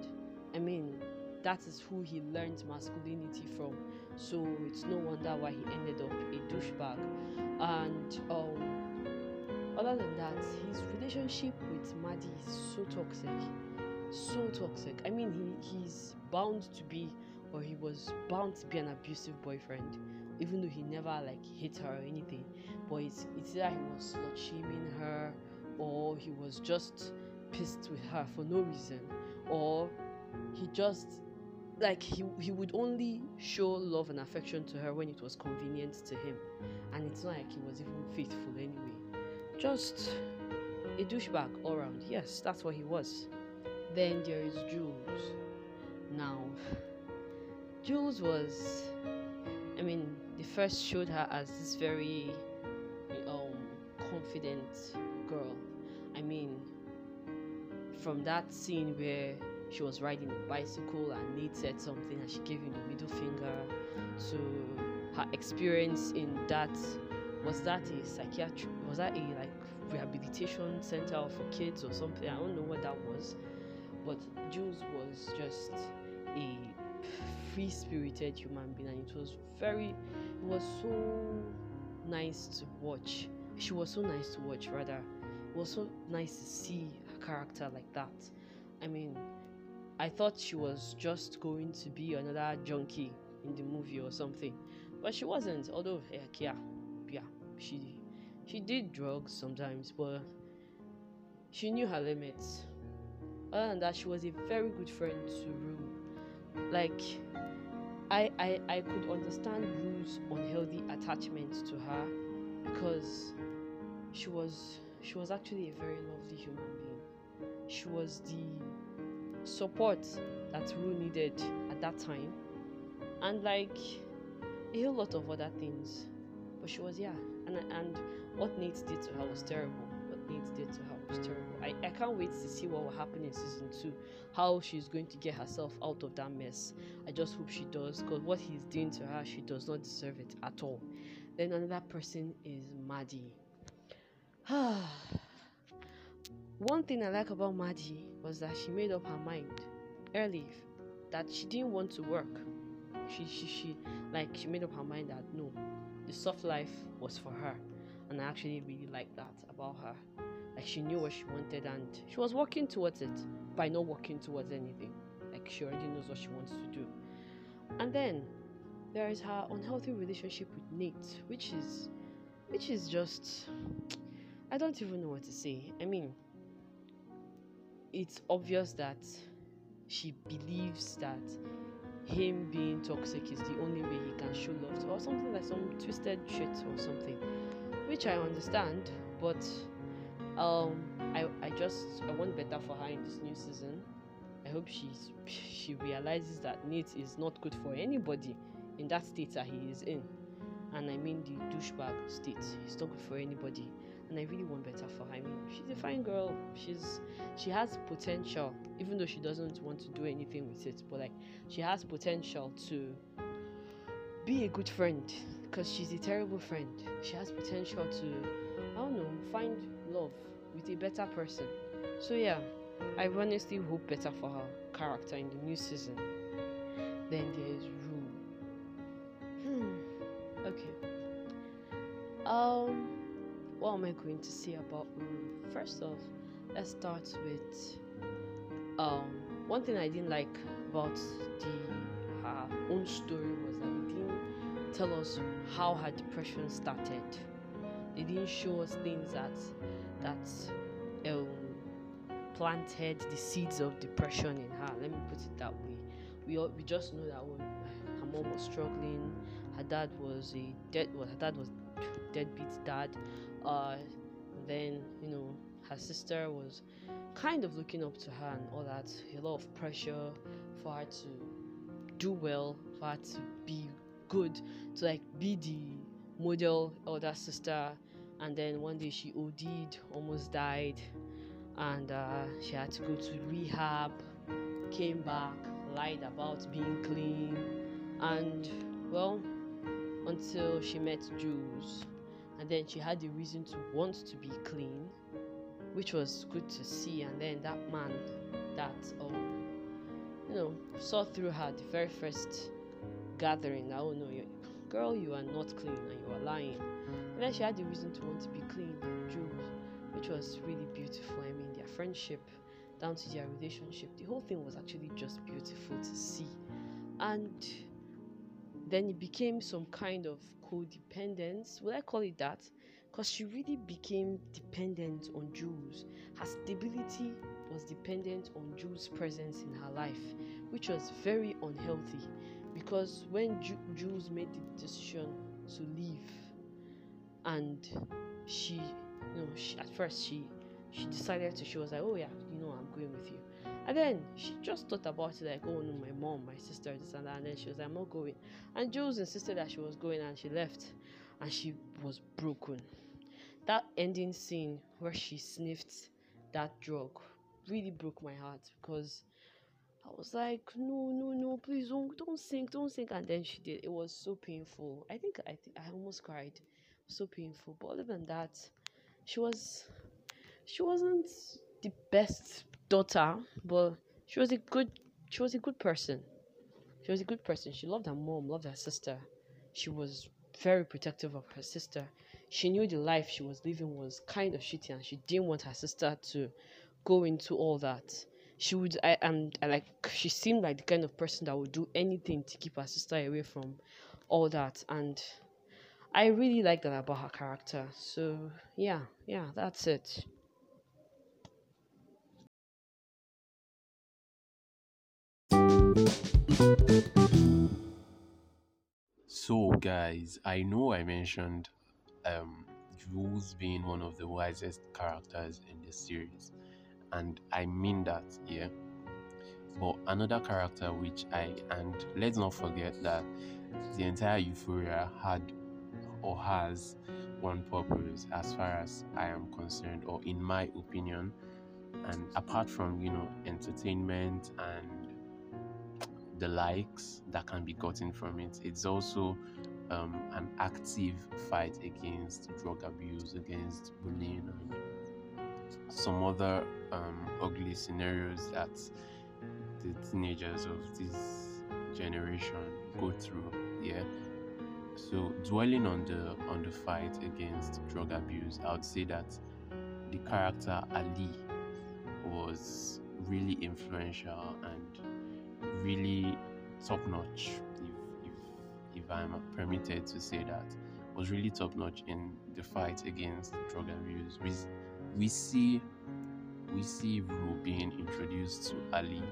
I mean, that is who he learned masculinity from. So it's no wonder why he ended up a douchebag. And um, other than that, his relationship with Maddie is so toxic. So toxic. I mean, he, he's bound to be, or he was bound to be an abusive boyfriend, even though he never like hit her or anything. But it's, it's either he was slut shaming her or he was just pissed with her for no reason or he just like he, he would only show love and affection to her when it was convenient to him and it's not like he was even faithful anyway. Just a douchebag all around. Yes, that's what he was. Then there is Jules. Now, Jules was, I mean, they first showed her as this very um, confident girl. I mean, from that scene where she was riding a bicycle and Nate said something and she gave him the middle finger. To her experience in that was that a psychiatric was that a like rehabilitation center for kids or something? I don't know what that was. But jules was just a free spirited human being and it was very it was so nice to watch. She was so nice to watch rather. It was so nice to see her character like that. I mean i thought she was just going to be another junkie in the movie or something but she wasn't although yeah yeah she she did drugs sometimes but she knew her limits. Other than that she was a very good friend to rue. Like I, I i could understand rue's unhealthy attachment to her because she was she was actually a very lovely human being she was the support that rue needed at that time and like a whole lot of other things but she was yeah and and what Nate did to her was terrible. To her was terrible. I, I can't wait to see what will happen in season two. How she's going to get herself out of that mess. I just hope she does, because what he's doing to her, she does not deserve it at all. Then another person is Maddie. One thing I like about Maddie was that she made up her mind early that she didn't want to work. She she she like she made up her mind that no, the soft life was for her and I actually really like that about her. Like she knew what she wanted and she was working towards it by not working towards anything. Like she already knows what she wants to do. And then there is her unhealthy relationship with Nate, which is which is just I don't even know what to say. I mean, it's obvious that she believes that him being toxic is the only way he can show love to or something like some twisted shit or something which I understand, but um, I I just I want better for her in this new season. I hope she's she realizes that Nate is not good for anybody in that state that he is in, and I mean the douchebag state. He's not good for anybody, and I really want better for her. I mean, she's a fine girl. She's she has potential, even though she doesn't want to do anything with it. But like, she has potential to be a good friend because she's a terrible friend. She has potential to, I don't know, find love with a better person. So yeah, I honestly hope better for her character in the new season. Then there's Rue. Hmm. Okay. Um, what am I going to say about Rue? First off, let's start with um one thing I didn't like about the her own story was that it didn't tell us how her depression started. They didn't show us things that that um, planted the seeds of depression in her. Let me put it that way. We all, we just know that when her mom was struggling, her dad was a dead. Well, her dad was deadbeat dad. Uh, then you know her sister was kind of looking up to her and all that. A lot of pressure for her to do well, for her to be good to like be the model elder sister and then one day she OD'd, almost died, and uh, she had to go to rehab, came back, lied about being clean, and well, until she met Jules, and then she had the reason to want to be clean, which was good to see, and then that man that um, you know saw through her the very first gathering. Oh no, you, girl, you are not clean and you are lying. And then she had the reason to want to be clean, Jules, which was really beautiful. I mean, their friendship down to their relationship, the whole thing was actually just beautiful to see. And then it became some kind of codependence. Would I call it that? Because she really became dependent on Jules. Her stability was dependent on Jules' presence in her life, which was very unhealthy because when Ju- Jules made the decision to leave, and she, you know, she, at first she she decided to. She was like, oh yeah, you know, I'm going with you. And then she just thought about it like, oh no, my mom, my sister, this and that. And then she was like, I'm not going. And Jules insisted that she was going, and she left, and she was broken. That ending scene where she sniffed that drug really broke my heart because I was like, no, no, no, please don't, don't sink, don't sink. And then she did. It was so painful. I think I, th- I almost cried. So painful. But other than that, she was, she wasn't the best daughter, but she was a good, she was a good person. She was a good person. She loved her mom, loved her sister. She was very protective of her sister. She knew the life she was living was kind of shitty, and she didn't want her sister to go into all that she would I and I like she seemed like the kind of person that would do anything to keep her sister away from all that and I really like that about her character. So yeah, yeah, that's it. So, guys, I know I mentioned um, Jules being one of the wisest characters in the series, and I mean that, yeah. But another character which I and let's not forget that the entire Euphoria had or has one purpose as far as I am concerned, or in my opinion. And apart from you know entertainment and the likes that can be gotten from it, it's also um, an active fight against drug abuse, against bullying, and some other um, ugly scenarios that the teenagers of this generation go through. Yeah. So dwelling on the on the fight against drug abuse, I would say that the character Ali was really influential and really top notch. If if if I'm permitted to say that, was really top notch in the fight against drug abuse. We we see we see Rue being introduced to Ali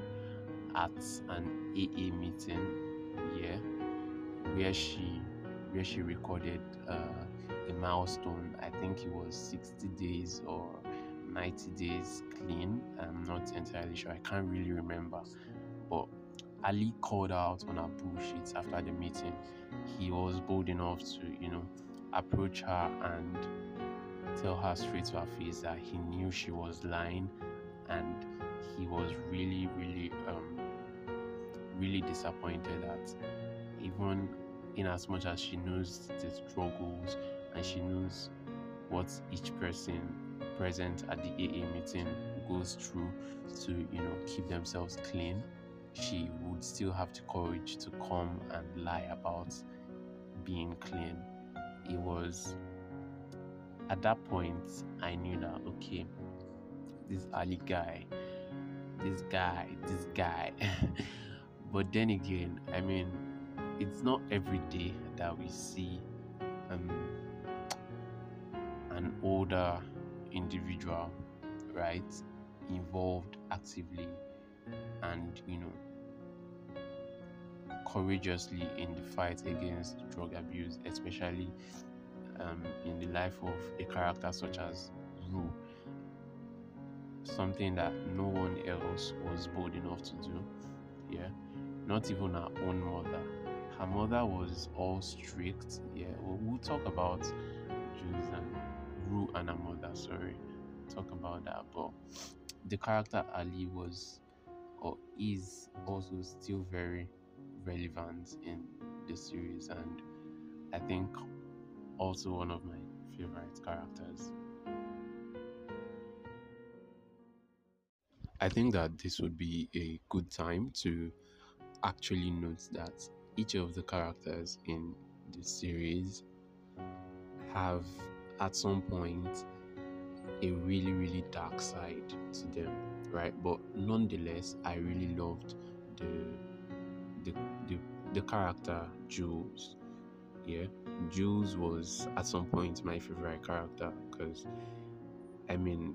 at an AA meeting, yeah, where she where she recorded uh, a milestone. I think it was 60 days or 90 days clean. I'm not entirely sure. I can't really remember. But Ali called out on her bullshit after the meeting. He was bold enough to, you know, approach her and tell her straight to her face that he knew she was lying and he was really, really, um, really disappointed that even in as much as she knows the struggles and she knows what each person present at the AA meeting goes through to you know keep themselves clean she would still have the courage to come and lie about being clean. It was at that point i knew that okay this ali guy this guy this guy. But then again i mean it's not every day that we see um, an older individual, right, involved actively and you know courageously in the fight against drug abuse, especially um, in the life of a character such as Rue. Something that no one else was bold enough to do. Yeah, not even her own mother her mother was all strict. Yeah, we'll, we'll talk about Jules and Rue and her mother. Sorry, talk about that. But the character Ali was or is also still very relevant in the series, and I think also one of my favorite characters. I think that this would be a good time to actually note that each of the characters in the series have at some point a really really dark side to them right? But nonetheless i really loved the the the, the character jules. Yeah jules was at some point my favorite character because i mean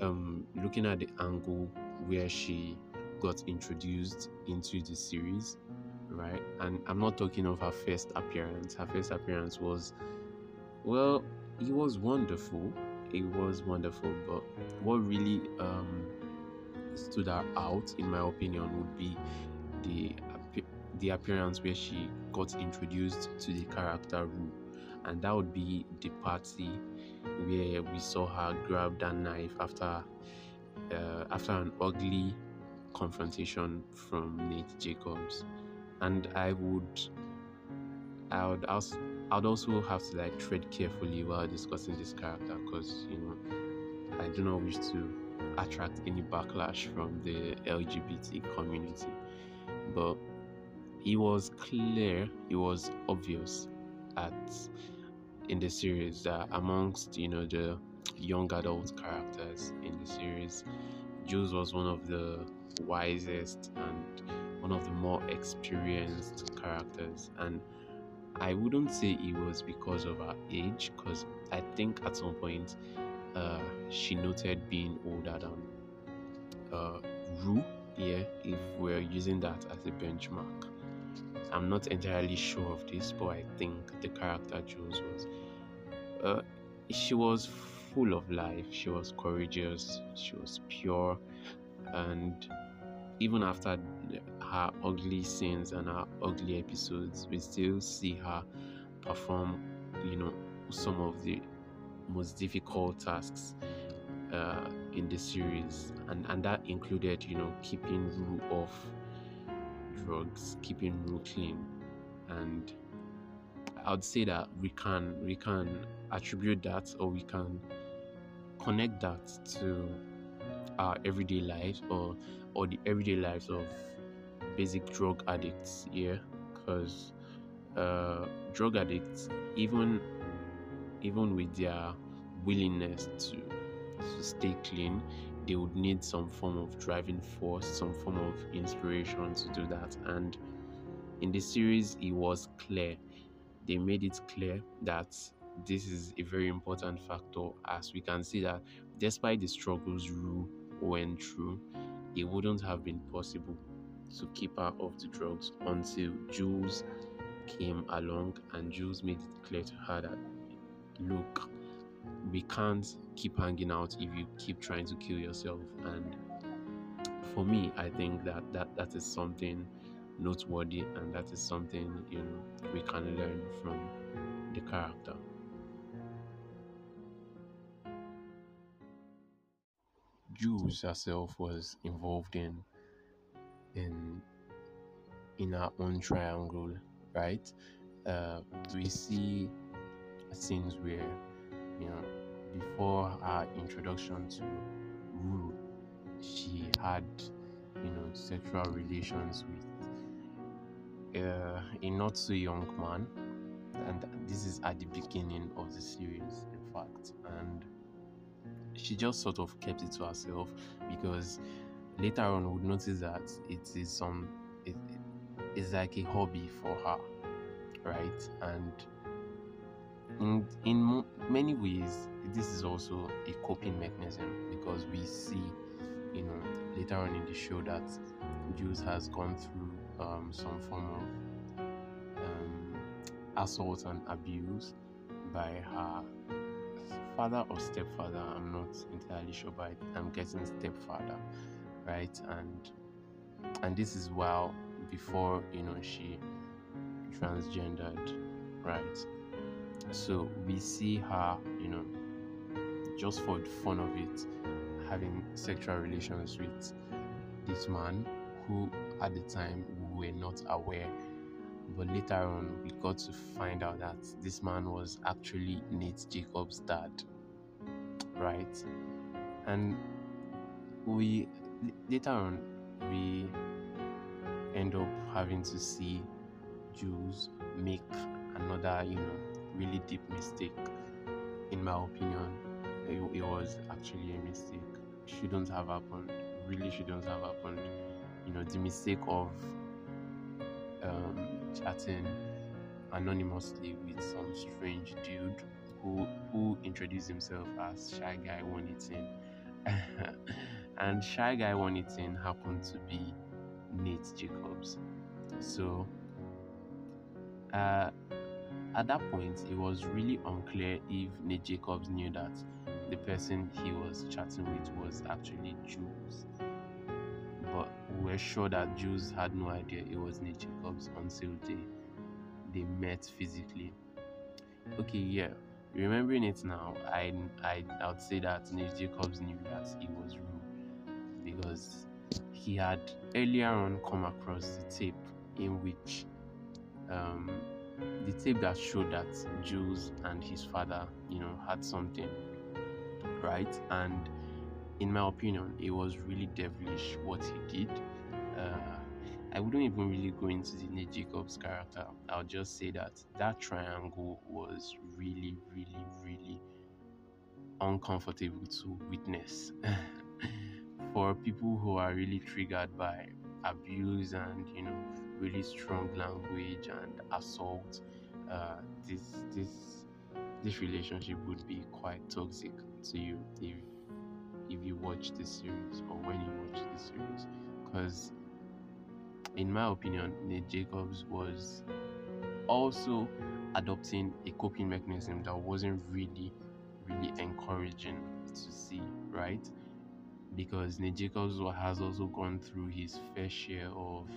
um looking at the angle where she got introduced into the series right? And I'm not talking of her first appearance. Her first appearance was Well, it was wonderful. It was wonderful, but what really um, stood her out, in my opinion, would be the the appearance where she got introduced to the character Rue, and that would be the party where we saw her grab that knife after uh, after an ugly confrontation from Nate Jacobs, and I would I would also I'd also have to like tread carefully while discussing this character because you know I do not wish to attract any backlash from the LGBT community, but it was clear, it was obvious at in the series that amongst you know the young adult characters in the series, Jules was one of the wisest and one of the more experienced characters and I wouldn't say it was because of her age, because I think at some point uh, she noted being older than uh, Rue. Yeah, if we're using that as a benchmark, I'm not entirely sure of this, but I think the character Jules was. Uh, she was full of life. She was courageous. She was pure, and even after her ugly scenes and her ugly episodes, we still see her perform, you know, some of the most difficult tasks uh, in the series, and and that included, you know, keeping Rue off drugs, keeping Rue clean, and I would say that we can we can attribute that or we can connect that to our everyday lives or or the everyday lives of basic drug addicts here because uh, drug addicts even even with their willingness to to stay clean they would need some form of driving force some form of inspiration to do that. And in the series it was clear. They made it clear that this is a very important factor as we can see that despite the struggles Rue went through it wouldn't have been possible to keep her off the drugs until Jules came along and Jules made it clear to her that look, we can't keep hanging out if you keep trying to kill yourself. And for me, I think that that, that is something noteworthy and that is something you know we can learn from the character. Jules herself was involved in in in our own triangle, right? Uh, we see scenes where you know before our introduction to Rue, she had you know sexual relations with uh, a not so young man, and this is at the beginning of the series, in fact, and she just sort of kept it to herself because later on would notice that it is some it, it's like a hobby for her right? And in in many ways this is also a coping mechanism because we see you know later on in the show that Jules has gone through um, some form of um, assault and abuse by her father or stepfather. I'm not entirely sure but i'm guessing stepfather right? And and this is while before you know she transgendered right? So we see her you know just for the fun of it having sexual relations with this man who at the time we were not aware. But later on we got to find out that this man was actually Nate Jacobs' dad right? And we later on we end up having to see Jules make another, you know, really deep mistake. In my opinion, it, it was actually a mistake. Shouldn't have happened. Really shouldn't have happened. You know, the mistake of um, chatting anonymously with some strange dude who who introduced himself as Shy Guy 118. and Shy Guy 118 happened to be Nate Jacobs. So, uh, at that point, it was really unclear if Nate Jacobs knew that the person he was chatting with was actually Jules. But we are sure that Jules had no idea it was Nate Jacobs until they they met physically. Okay, yeah. Remembering it now, I I, I would say that Nate Jacobs knew that he was rude he had earlier on come across the tape in which um, the tape that showed that Jules and his father, you know, had something, right? And in my opinion, it was really devilish what he did. Uh, I wouldn't even really go into the Nate Jacobs character. I'll just say that that triangle was really, really, really uncomfortable to witness. For people who are really triggered by abuse and you know really strong language and assault, uh, this this this relationship would be quite toxic to you if if you watch this series or when you watch this series. Because in my opinion Nate Jacobs was also adopting a coping mechanism that wasn't really really encouraging to see right because Nate Jacobs has also gone through his fair share of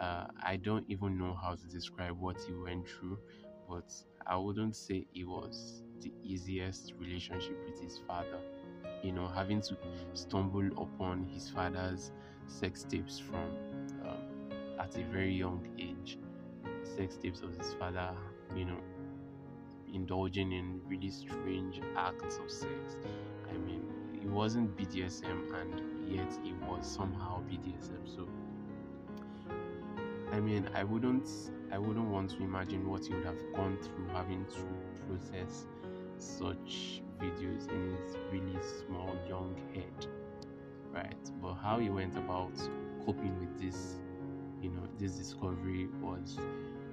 uh, I don't even know how to describe what he went through, but I wouldn't say it was the easiest relationship with his father. You know, having to stumble upon his father's sex tapes from um, at a very young age, sex tapes of his father, you know, indulging in really strange acts of sex. I mean, it wasn't BDSM, and yet it was somehow BDSM. So I mean, I wouldn't, I wouldn't want to imagine what he would have gone through having to process such videos in his really small young head, right? But how he went about coping with this, you know, this discovery was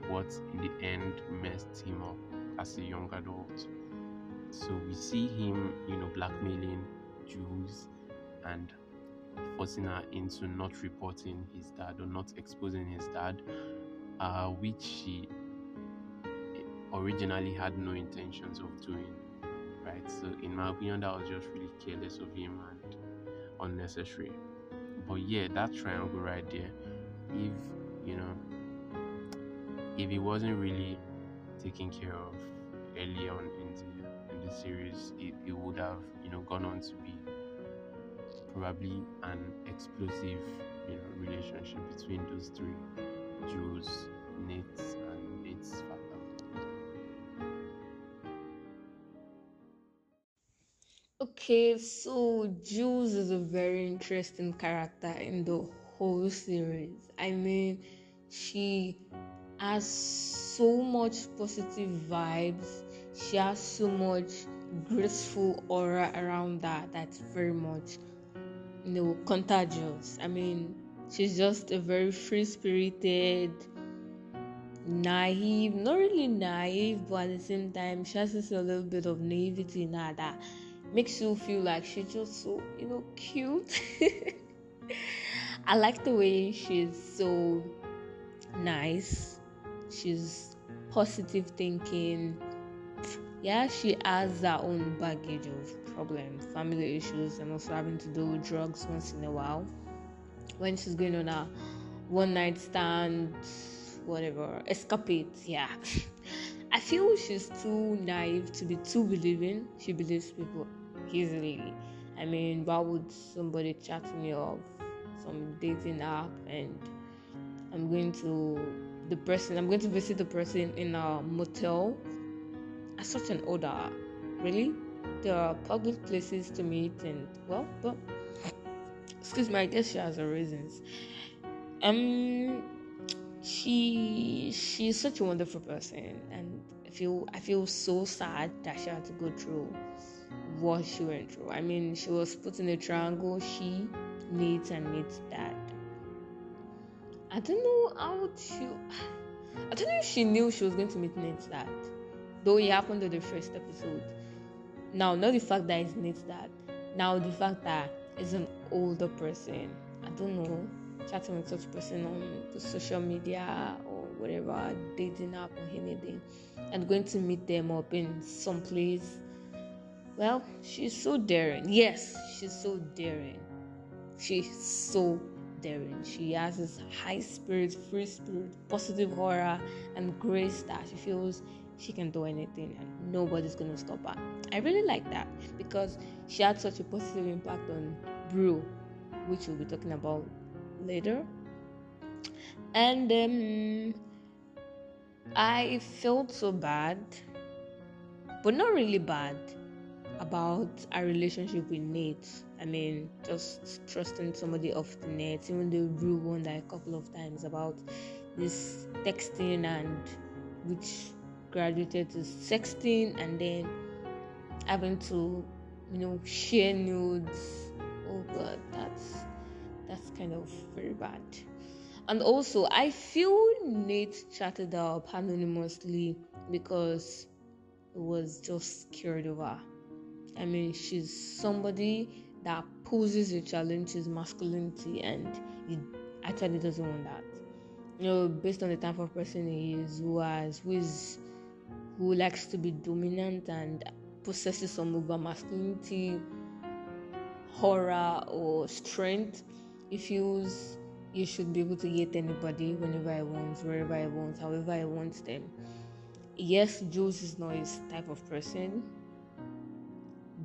what in the end messed him up as a young adult. So we see him, you know, blackmailing Jules and forcing her into not reporting his dad or not exposing his dad, uh, which she originally had no intentions of doing. Right, so in my opinion, that was just really careless of him and unnecessary. But yeah, that triangle right there, if you know, if he wasn't really taken care of early on in the in the series, it, it would have you know gone on to be probably an explosive you know relationship between those three Jules, Nate, and Nate's father. Okay, so Jules is a very interesting character in the whole series. I mean, she has so much positive vibes. She has so much graceful aura around that. That's very much you know, contagious. I mean, she's just a very free spirited, naive, not really naive, but at the same time, she has a little bit of naivety in her that makes you feel like she's just so, you know, cute. I like the way she's so nice. She's positive thinking. Yeah, she has her own baggage of problems, family issues, and also having to do with drugs once in a while. When she's going on a one night stand, whatever, escapades, yeah. I feel she's too naive to be too believing. She believes people easily. I mean, why would somebody chat me off some dating app and I'm going to the person, I'm going to visit the person in a motel at such an order? Really? there are public places to meet and well but excuse me i guess she has her reasons um she she's such a wonderful person and i feel i feel so sad that she had to go through what she went through i mean she was put in a triangle she needs and needs that. i don't know how she i don't know if she knew she was going to meet Nate's dad though it happened in the first episode now, not the fact that it's Nate's that. Now, the fact that it's an older person. I don't know, chatting with such person on the social media or whatever dating app or anything and going to meet them up in some place well she's so daring yes she's so daring she's so daring she has this high spirit free spirit positive aura and grace that she feels she can do anything and nobody's gonna stop her i really like that because she had such a positive impact on Rue which we'll be talking about later and um, I felt so bad, but not really bad about our relationship with Nate. I mean, just trusting somebody off the net, even though Rue won that a couple of times about this texting and which graduated to sexting and then having to, you know, share nudes. Oh god, that's that's kind of very bad. And also, I feel Nate chatted up anonymously because it was just carried over. I mean, she's somebody that poses a challenge to masculinity, and he actually doesn't want that. You know, based on the type of person he is, who has, who is, who likes to be dominant and possesses some over masculinity, horror or strength, he feels you should be able to get anybody whenever I want, wherever I want, however I want them. Yes, Jules is not his type of person,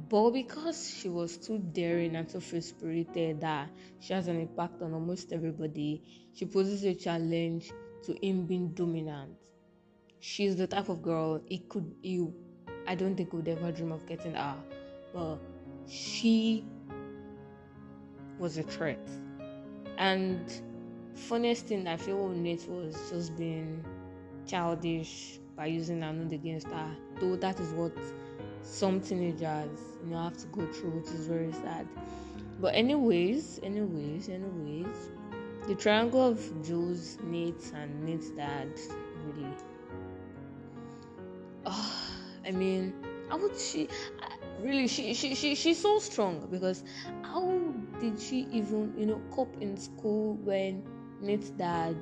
but because she was too daring and too free spirited that she has an impact on almost everybody, she poses a challenge to him being dominant. She's the type of girl it could you I don't think would ever dream of getting her, but she was a threat. And funniest thing I feel with Nate was just being childish by using Anud against her. Though that is what some teenagers you know have to go through, which is very sad. But anyways, anyways, anyways, the triangle of Jules, Nate, and Nate's dad really. Oh, I mean, how would she? Really, she, she she she's so strong because how did she even you know cope in school when Nate's dad,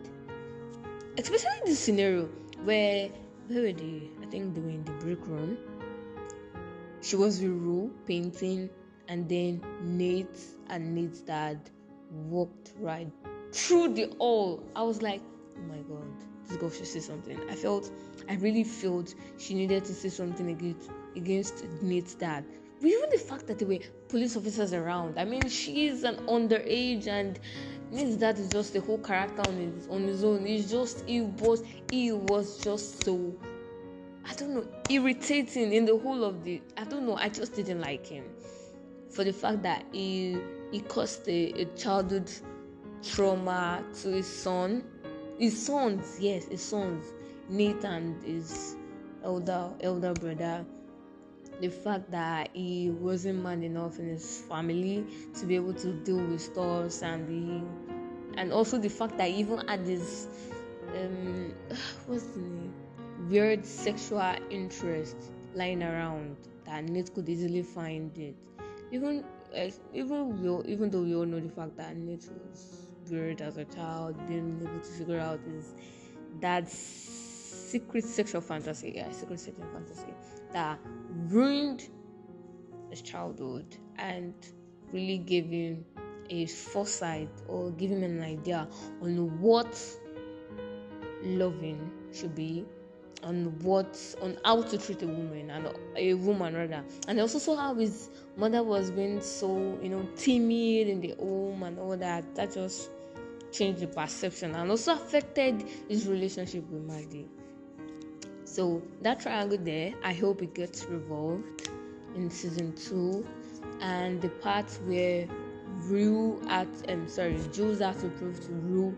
especially this scenario where where were they? I think they were in the break room. She was with Rue painting, and then Nate and Nate's dad walked right through the hall. I was like, oh my god, this girl should say something. I felt, I really felt she needed to say something against against Nate's dad even the fact that there were police officers around. I mean, she's an underage, and nate's dad is just the whole character on his on his own. He's just he was he was just so I don't know irritating in the whole of the. I don't know. I just didn't like him for the fact that he he caused a, a childhood trauma to his son, his sons. Yes, his sons, Nathan, his elder elder brother the fact that he wasn't man enough in his family to be able to deal with stores and the and also the fact that he even had this um what's the name weird sexual interest lying around that Nate could easily find it even uh, even we even though we all know the fact that Nate was as a child being able to figure out his dad's secret sexual fantasy yeah secret sexual fantasy that ruined his childhood and really gave him a foresight or give him an idea on what loving should be on what on how to treat a woman and a woman rather. And also saw how his mother was being so you know timid in the home and all that. That just changed the perception and also affected his relationship with Maddie so that triangle there, I hope it gets revolved in season two, and the part where Rue at um sorry Jules has to prove to Rue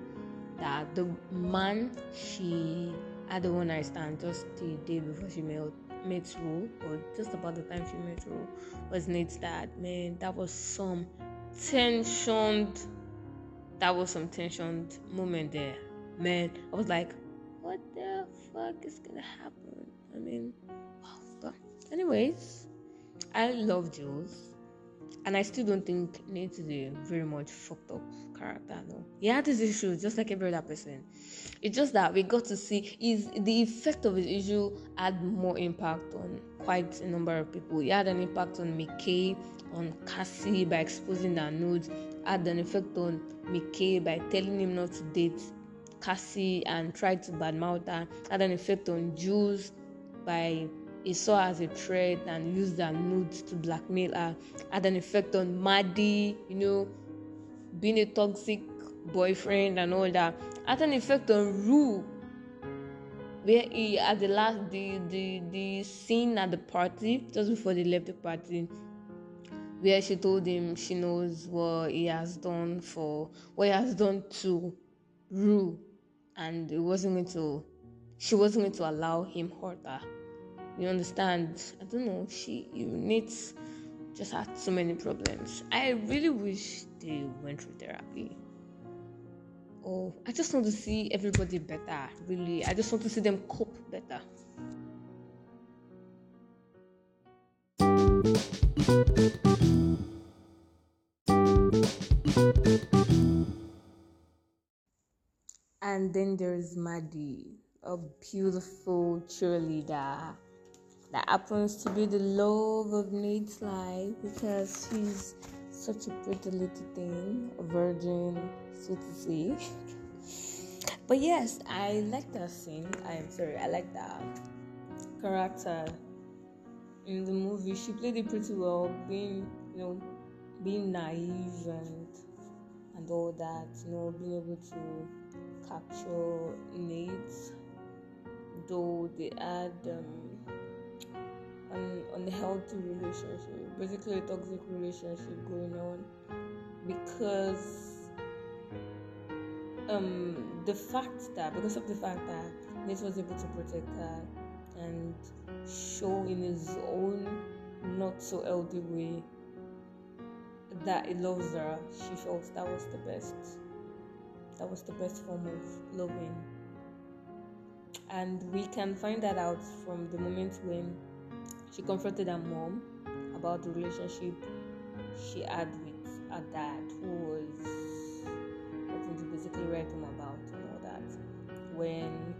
that the man she had the one night stand just the day before she met met Rue, or just about the time she met Rue, was Nate's dad. Man, that was some tensioned. That was some tensioned moment there. Man, I was like, what the fuck is gonna happen? I mean, wow. Anyways, I love Jules. And I still don't think Nate is a very much fucked up character. No, he had his issues just like every other person. It's just that we got to see is the effect of his issue had more impact on quite a number of people. He had an impact on McKay, on Cassie by exposing their nudes, had an effect on McKay by telling him not to date Cassie and tried to badmouth her, had an effect on Jules by he saw as a threat and used her nudes to blackmail her, had an effect on Maddie, you know, being a toxic boyfriend and all that, had an effect on Rue, where he at the last the the the scene at the party just before they left the party where she told him she knows what he has done for what he has done to Rue. And it wasn't going to she wasn't going to allow him hurt her you understand? I don't know. She need just had so many problems. I really wish they went through therapy. Oh i just want to see everybody better really. I just want to see them cope better. And then there's maddie a beautiful cheerleader that happens to be the love of Nate's life because she's such a pretty little thing, a virgin, so to say. but yes, I like that scene. I'm sorry, I like that character in the movie. She played it pretty well, being you know, being naive and and all that. You know, being able to capture Nate, though they had. Um, an unhealthy relationship, basically a toxic relationship going on, because um the fact that because of the fact that Nate was able to protect her and show in his own not so healthy way that he loves her, she felt that was the best. That was the best form of loving. And we can find that out from the moment when she confronted her mom about the relationship she had with her dad, who was wanting to basically write him about and all that. When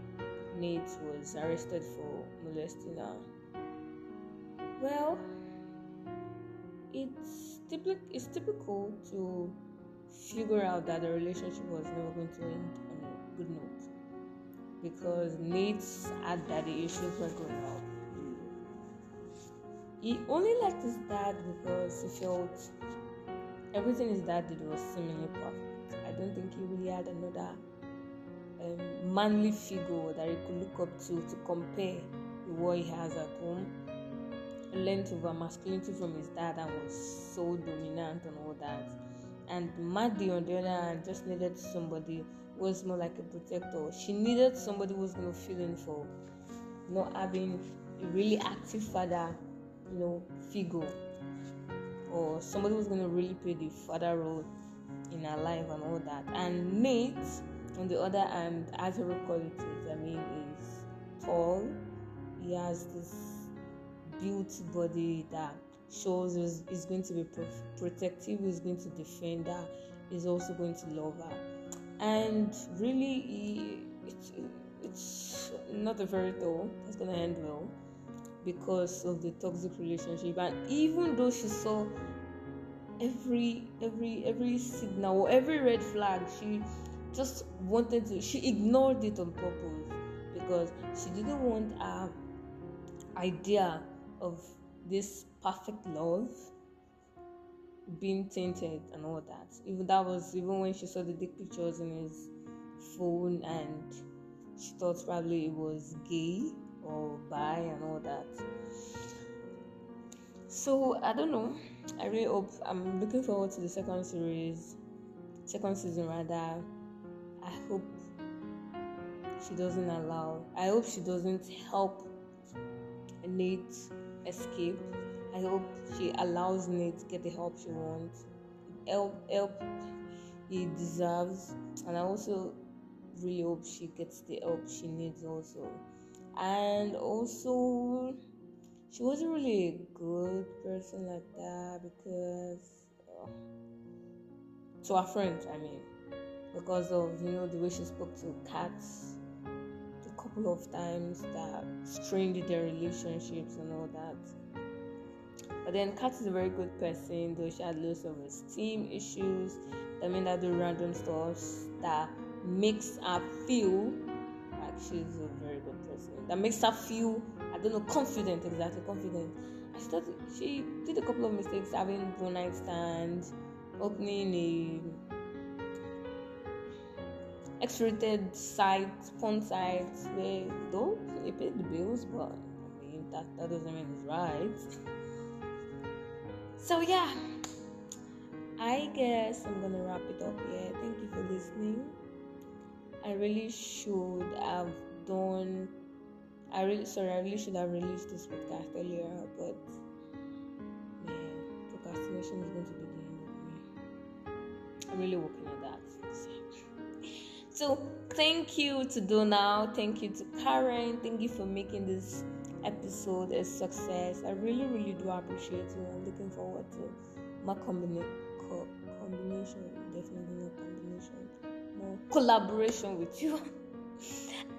Nate was arrested for molesting her. Well, it's typical. It's typical to figure out that the relationship was never going to end on a good note because Nate's had daddy issues were going on um, he only liked his dad because he felt everything his dad did was seemingly perfect. I don't think he really had another um, manly figure that he could look up to to compare with what he has at home. He learned over masculinity from his dad and was so dominant and all that. And Maddie, on the other hand, just needed somebody who was more like a protector. She needed somebody who was going to fill in for not having a really active father you know, figure or somebody who's going to really play the father role in her life and all that. And Nate, on the other hand, has her qualities. I mean, he's tall. He has this built body that shows is going to be protective, is going to defend her, is also going to love her. And really, he, it's, it's not a fairy tale that's going to end well because of the toxic relationship. And even though she saw every every every signal or every red flag she just wanted to she ignored it on purpose because she didn't want her idea of this perfect love being tainted and all that. Even that was even when she saw the dick pictures in his phone and she thought probably it was gay or buy and all that. So I don't know. I really hope I'm looking forward to the second series, second season rather. I hope she doesn't allow. I hope she doesn't help Nate escape. I hope she allows Nate get the help she wants, help help he deserves, and I also really hope she gets the help she needs also and also she wasn't really a good person like that because uh, to her friends, I mean, because of you know the way she spoke to cats a couple of times that strained their relationships and all that. But then Kat is a very good person, though she had lots of esteem issues. That mean that do random stuff that makes her feel like she's a That makes her feel, I don't know, confident, exactly confident. I started, she did a couple of mistakes having one night stand, opening a X-rated sites, porn sites where though they paid the bills, but I mean that, that doesn't mean it's right. So yeah, I guess I'm gonna wrap it up here. Thank you for listening. I really should have done. I really sorry. I really should have released this podcast earlier, uh, but man, procrastination is going to be the end of me. I'm really working on that. So thank you to Donald, thank you to Karen, thank you for making this episode a success. I really, really do appreciate you. I'm looking forward to my combina- co- combination, definitely not combination, more collaboration with you.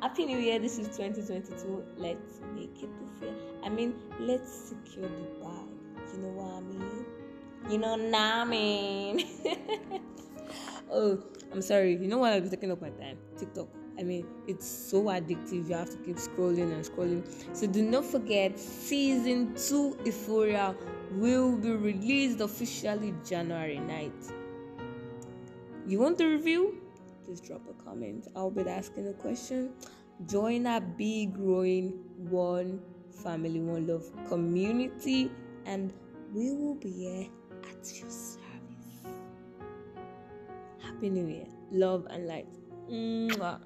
Happy New Year! This is 2022. Let's make it to fair. I mean, let's secure the bag. You know what I mean? You know what I mean? oh, I'm sorry, you know what be taking up my eh? time? TikTok. I mean, it's so addictive. You have to keep scrolling and scrolling. So do not forget, season two Euphoria will be released officially January 9th. You want the review? Please drop a comment. I'll be asking a question. Join our big growing one family, one love community, and we will be here at your service. Happy New Year. Love and light. Mwah.